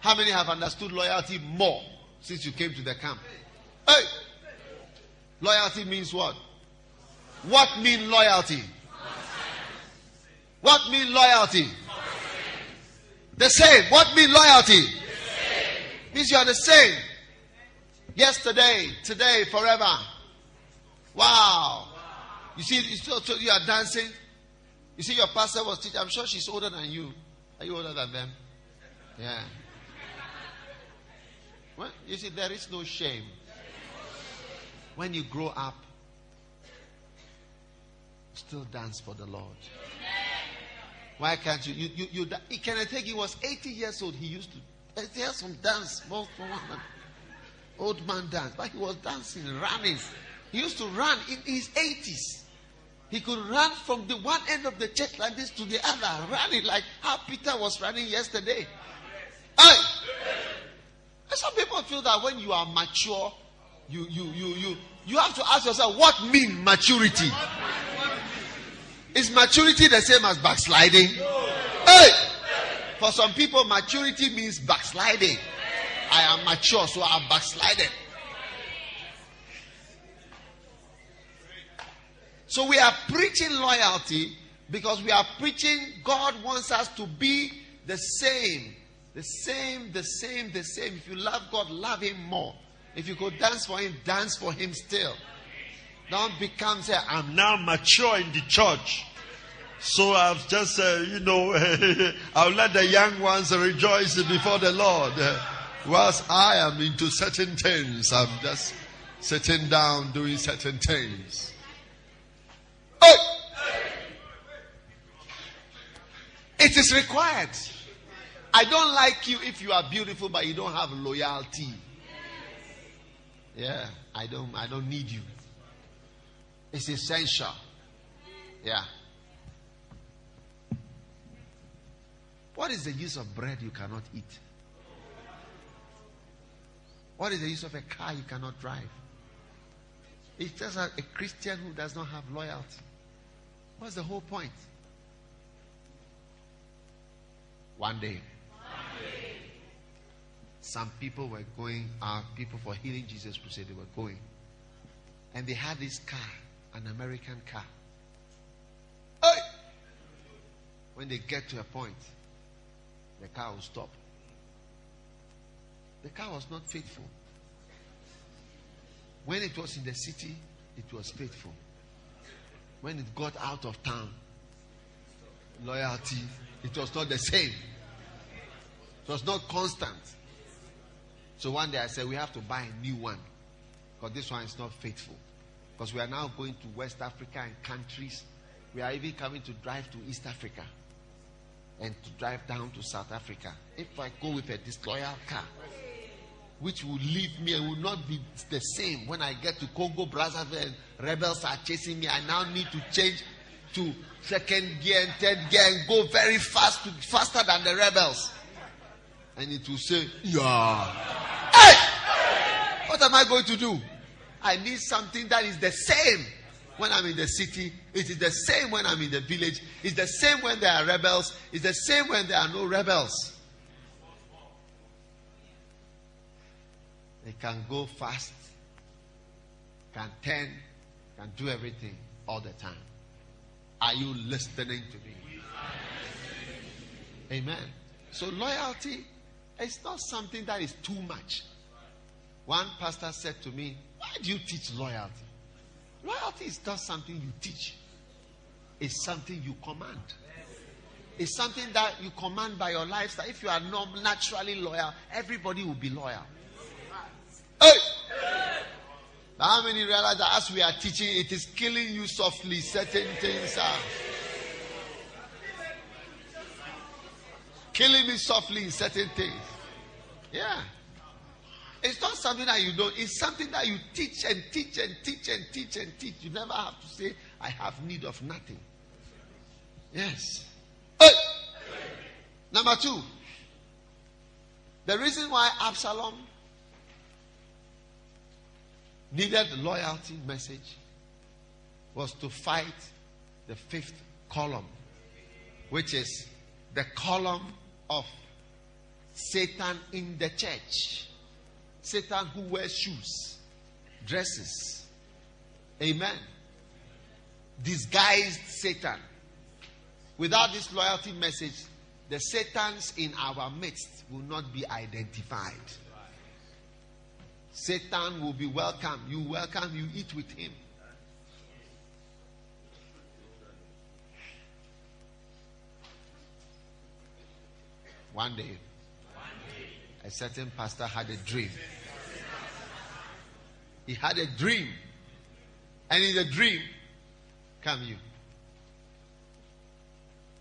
How many have understood loyalty more since you came to the camp? Hey! Loyalty means what? What mean loyalty? What mean loyalty? The same. What mean loyalty? Means you are the same. Yesterday, today, forever. Wow. You see, you, are dancing. You see, your pastor was teaching. I'm sure she's older than you. Are you older than them? Yeah. Well, you see, there is no shame. When you grow up, still dance for the Lord. Why can't you? You, you, you, can I take? He was 80 years old. He used to. He some dance, most old man dance, but he was dancing, running. He used to run in his 80s. He could run from the one end of the church like this to the other, running like how Peter was running yesterday. Hey! some people feel that when you are mature, you you you you you have to ask yourself what mean maturity. Is maturity the same as backsliding? Hey! For some people, maturity means backsliding. I am mature, so I'm backsliding. So we are preaching loyalty because we are preaching God wants us to be the same. The same, the same, the same. If you love God, love Him more. If you could dance for Him, dance for Him still. Don't become, say, I'm now mature in the church. So I've just, uh, you know, I'll let the young ones rejoice before the Lord. Whilst I am into certain things, I'm just sitting down doing certain things. It is required. I don't like you if you are beautiful, but you don't have loyalty. Yeah, I don't I don't need you. It's essential. Yeah. What is the use of bread you cannot eat? What is the use of a car you cannot drive? It's just a, a Christian who does not have loyalty. What's the whole point? One day, some people were going, uh, people for Healing Jesus Crusade, they were going. And they had this car, an American car. Hey! When they get to a point, the car will stop. The car was not faithful. When it was in the city, it was faithful. When it got out of town, loyalty, it was not the same. It was not constant. So one day I said, we have to buy a new one because this one is not faithful. Because we are now going to West Africa and countries. We are even coming to drive to East Africa and to drive down to South Africa. If I go with a disloyal car, which will leave me and will not be the same when I get to Congo, Brazzaville, rebels are chasing me. I now need to change to second gear and third gear and go very fast, faster than the rebels. And it will say, Yeah. What am I going to do? I need something that is the same when I'm in the city. It is the same when I'm in the village. It's the same when there are rebels. It's the same when there are no rebels. They can go fast, can turn, can do everything all the time. Are you listening to me? Amen. So loyalty is not something that is too much. One pastor said to me, Why do you teach loyalty? Loyalty is not something you teach, it's something you command. It's something that you command by your lifestyle. If you are not naturally loyal, everybody will be loyal. Hey! How many realize that as we are teaching, it is killing you softly? Certain things are killing me softly in certain things. Yeah. It's not something that you don't, it's something that you teach and teach and teach and teach and teach. You never have to say, I have need of nothing. Yes. Hey! Number two, the reason why Absalom needed the loyalty message was to fight the fifth column, which is the column of Satan in the church. Satan who wears shoes, dresses. Amen. Disguised Satan. Without this loyalty message, the Satans in our midst will not be identified. Satan will be welcome. You welcome, you eat with him. One day, a certain pastor had a dream. He had a dream. And in the dream, come you.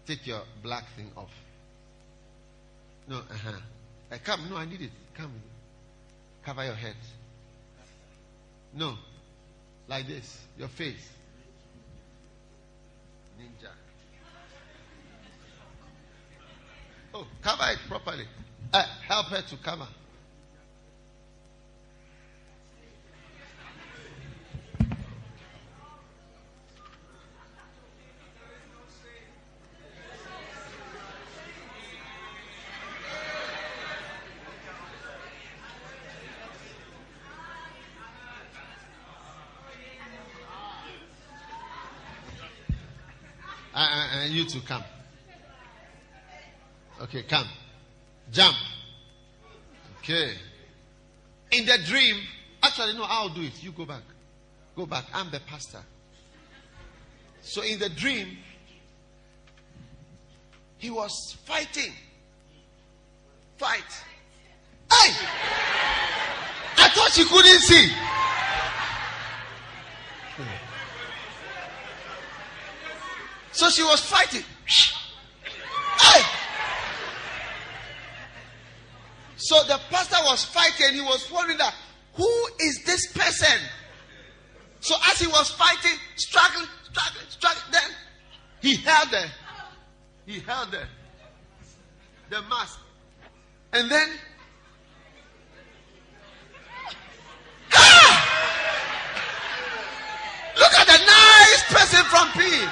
Take your black thing off. No, uh huh. Uh, come, no, I need it. Come. Cover your head. No. Like this. Your face. Ninja. Oh, cover it properly. Uh, help her to cover. Uh, uh, and you to come. Okay, come. Jump. Okay. In the dream, actually, no, I'll do it. You go back. Go back. I'm the pastor. So in the dream, he was fighting. Fight. Hey! I thought you couldn't see. So she was fighting. Hey! So the pastor was fighting. He was wondering that who is this person? So as he was fighting, struggling, struggling, struggling, then he held the, he held the, the mask. And then, ah! Look at the nice person from P.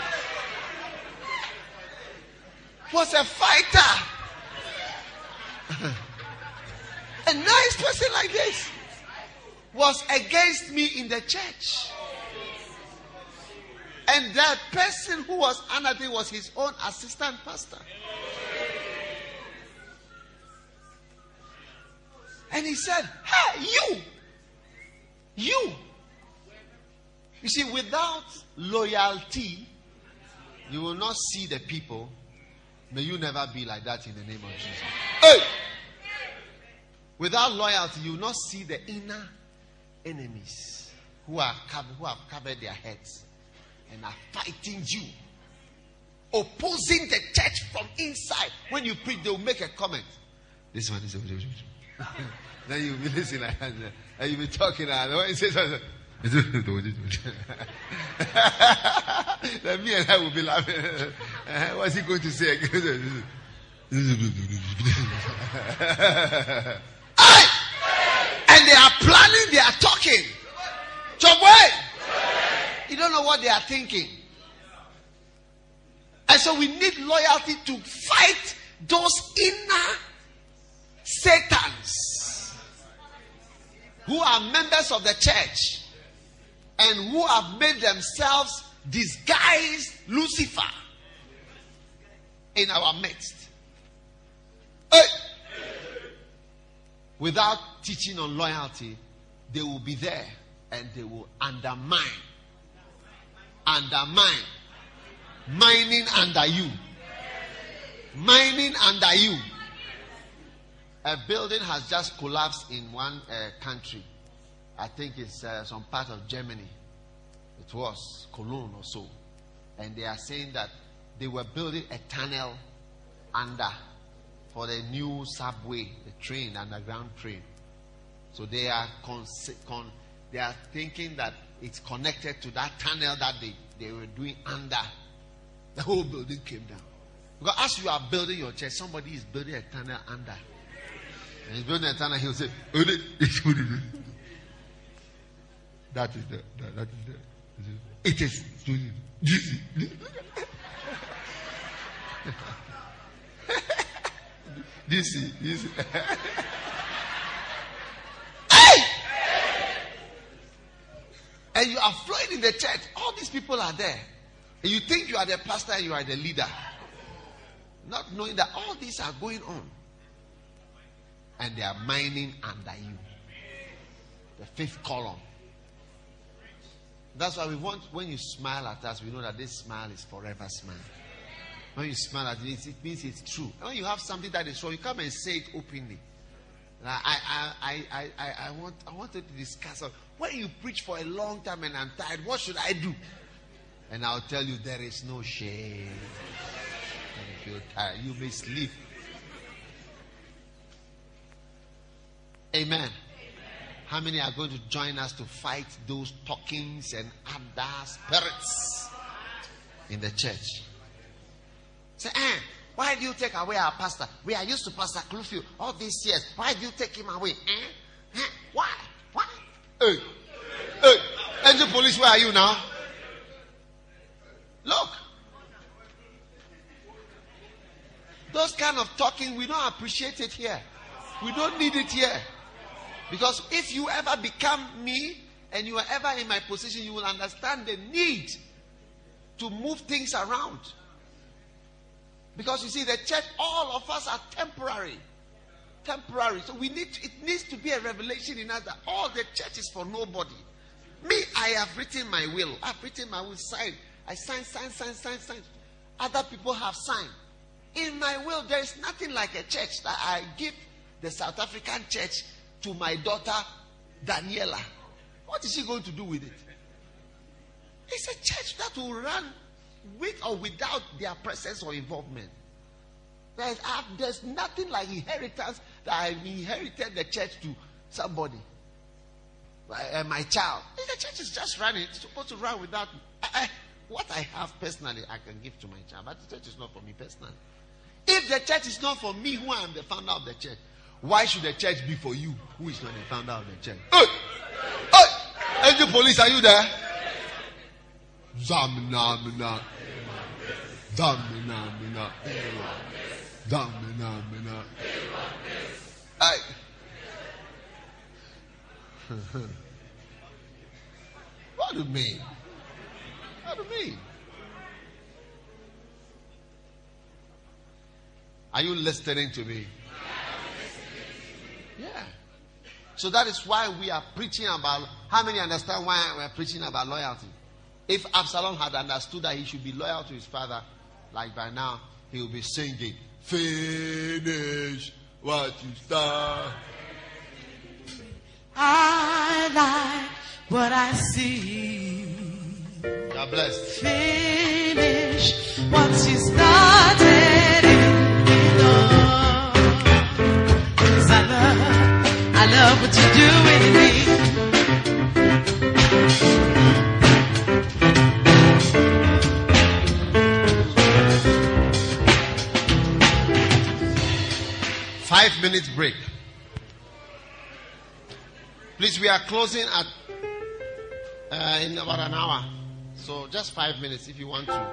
Was a fighter. a nice person like this was against me in the church. And that person who was me was his own assistant pastor. And he said, Hey, you! You! You see, without loyalty, you will not see the people. May you never be like that in the name of Jesus. Hey! Without loyalty, you will not see the inner enemies who are who have covered their heads and are fighting you, opposing the church from inside. When you preach, they will make a comment. This one is. then you'll be listening and you'll be talking, and when you say something, then me and I will be laughing. What's he going to say? Planning, they are talking. Chobwe! You don't know what they are thinking. And so we need loyalty to fight those inner Satans who are members of the church and who have made themselves disguised Lucifer in our midst. Hey! Without teaching on loyalty, they will be there and they will undermine, undermine, mining under you, mining under you. A building has just collapsed in one uh, country. I think it's uh, some part of Germany. It was Cologne or so. And they are saying that they were building a tunnel under for the new subway, the train, underground train. So they are con- con- they are thinking that it's connected to that tunnel that they, they were doing under. The whole building came down. Because as you are building your church, somebody is building a tunnel under. And he's building a tunnel, he'll say, that is the, that, that is the, it is. This is, this is. hey! And you are flowing in the church. All these people are there. And you think you are the pastor and you are the leader. Not knowing that all these are going on. And they are mining under you. The fifth column. That's why we want, when you smile at us, we know that this smile is forever smile. When you smile at it, it means it's true. when you have something that is wrong, you come and say it openly. I, I, I, I, I, want, I wanted to discuss. When you preach for a long time and I'm tired, what should I do? And I'll tell you, there is no shame. If you're tired, you may sleep. Amen. How many are going to join us to fight those talkings and other spirits in the church? Say, eh, why do you take away our pastor? We are used to Pastor Clufield all these years. Why do you take him away? Eh? eh? Why? Why? Hey, hey, angel police, where are you now? Look. Those kind of talking, we don't appreciate it here. We don't need it here. Because if you ever become me and you are ever in my position, you will understand the need to move things around. Because you see, the church, all of us are temporary. Temporary. So we need to, it needs to be a revelation in us that all the church is for nobody. Me, I have written my will. I've written my will, signed. I sign, sign, sign, sign, sign. Other people have signed. In my will, there is nothing like a church that I give the South African church to my daughter Daniela. What is she going to do with it? It's a church that will run with or without their presence or involvement. There's, uh, there's nothing like inheritance that I've inherited the church to somebody. uh, my child. The church is just running. It's supposed to run without I, I, what I have personally. I can give to my child, but the church is not for me personally. If the church is not for me, who am the founder of the church, why should the church be for you, who is not the founder of the church? Hey, hey, angel police, are you there? Zamina, mina, zamina, mina, zamina, mina. Hey. what do you mean? What do you mean? Are you listening to me? Yeah. So that is why we are preaching about. How many understand why we're preaching about loyalty? If Absalom had understood that he should be loyal to his father, like by now, he would be singing, Finish what you start. I like what I see. God bless. Finish what you started in. 'Cause I love, I love what you're doing in me. Five minutes break. Please, we are closing at uh, in about an hour. So just five minutes if you want to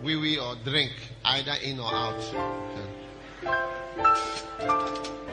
wee wee or drink, either in or out. Okay.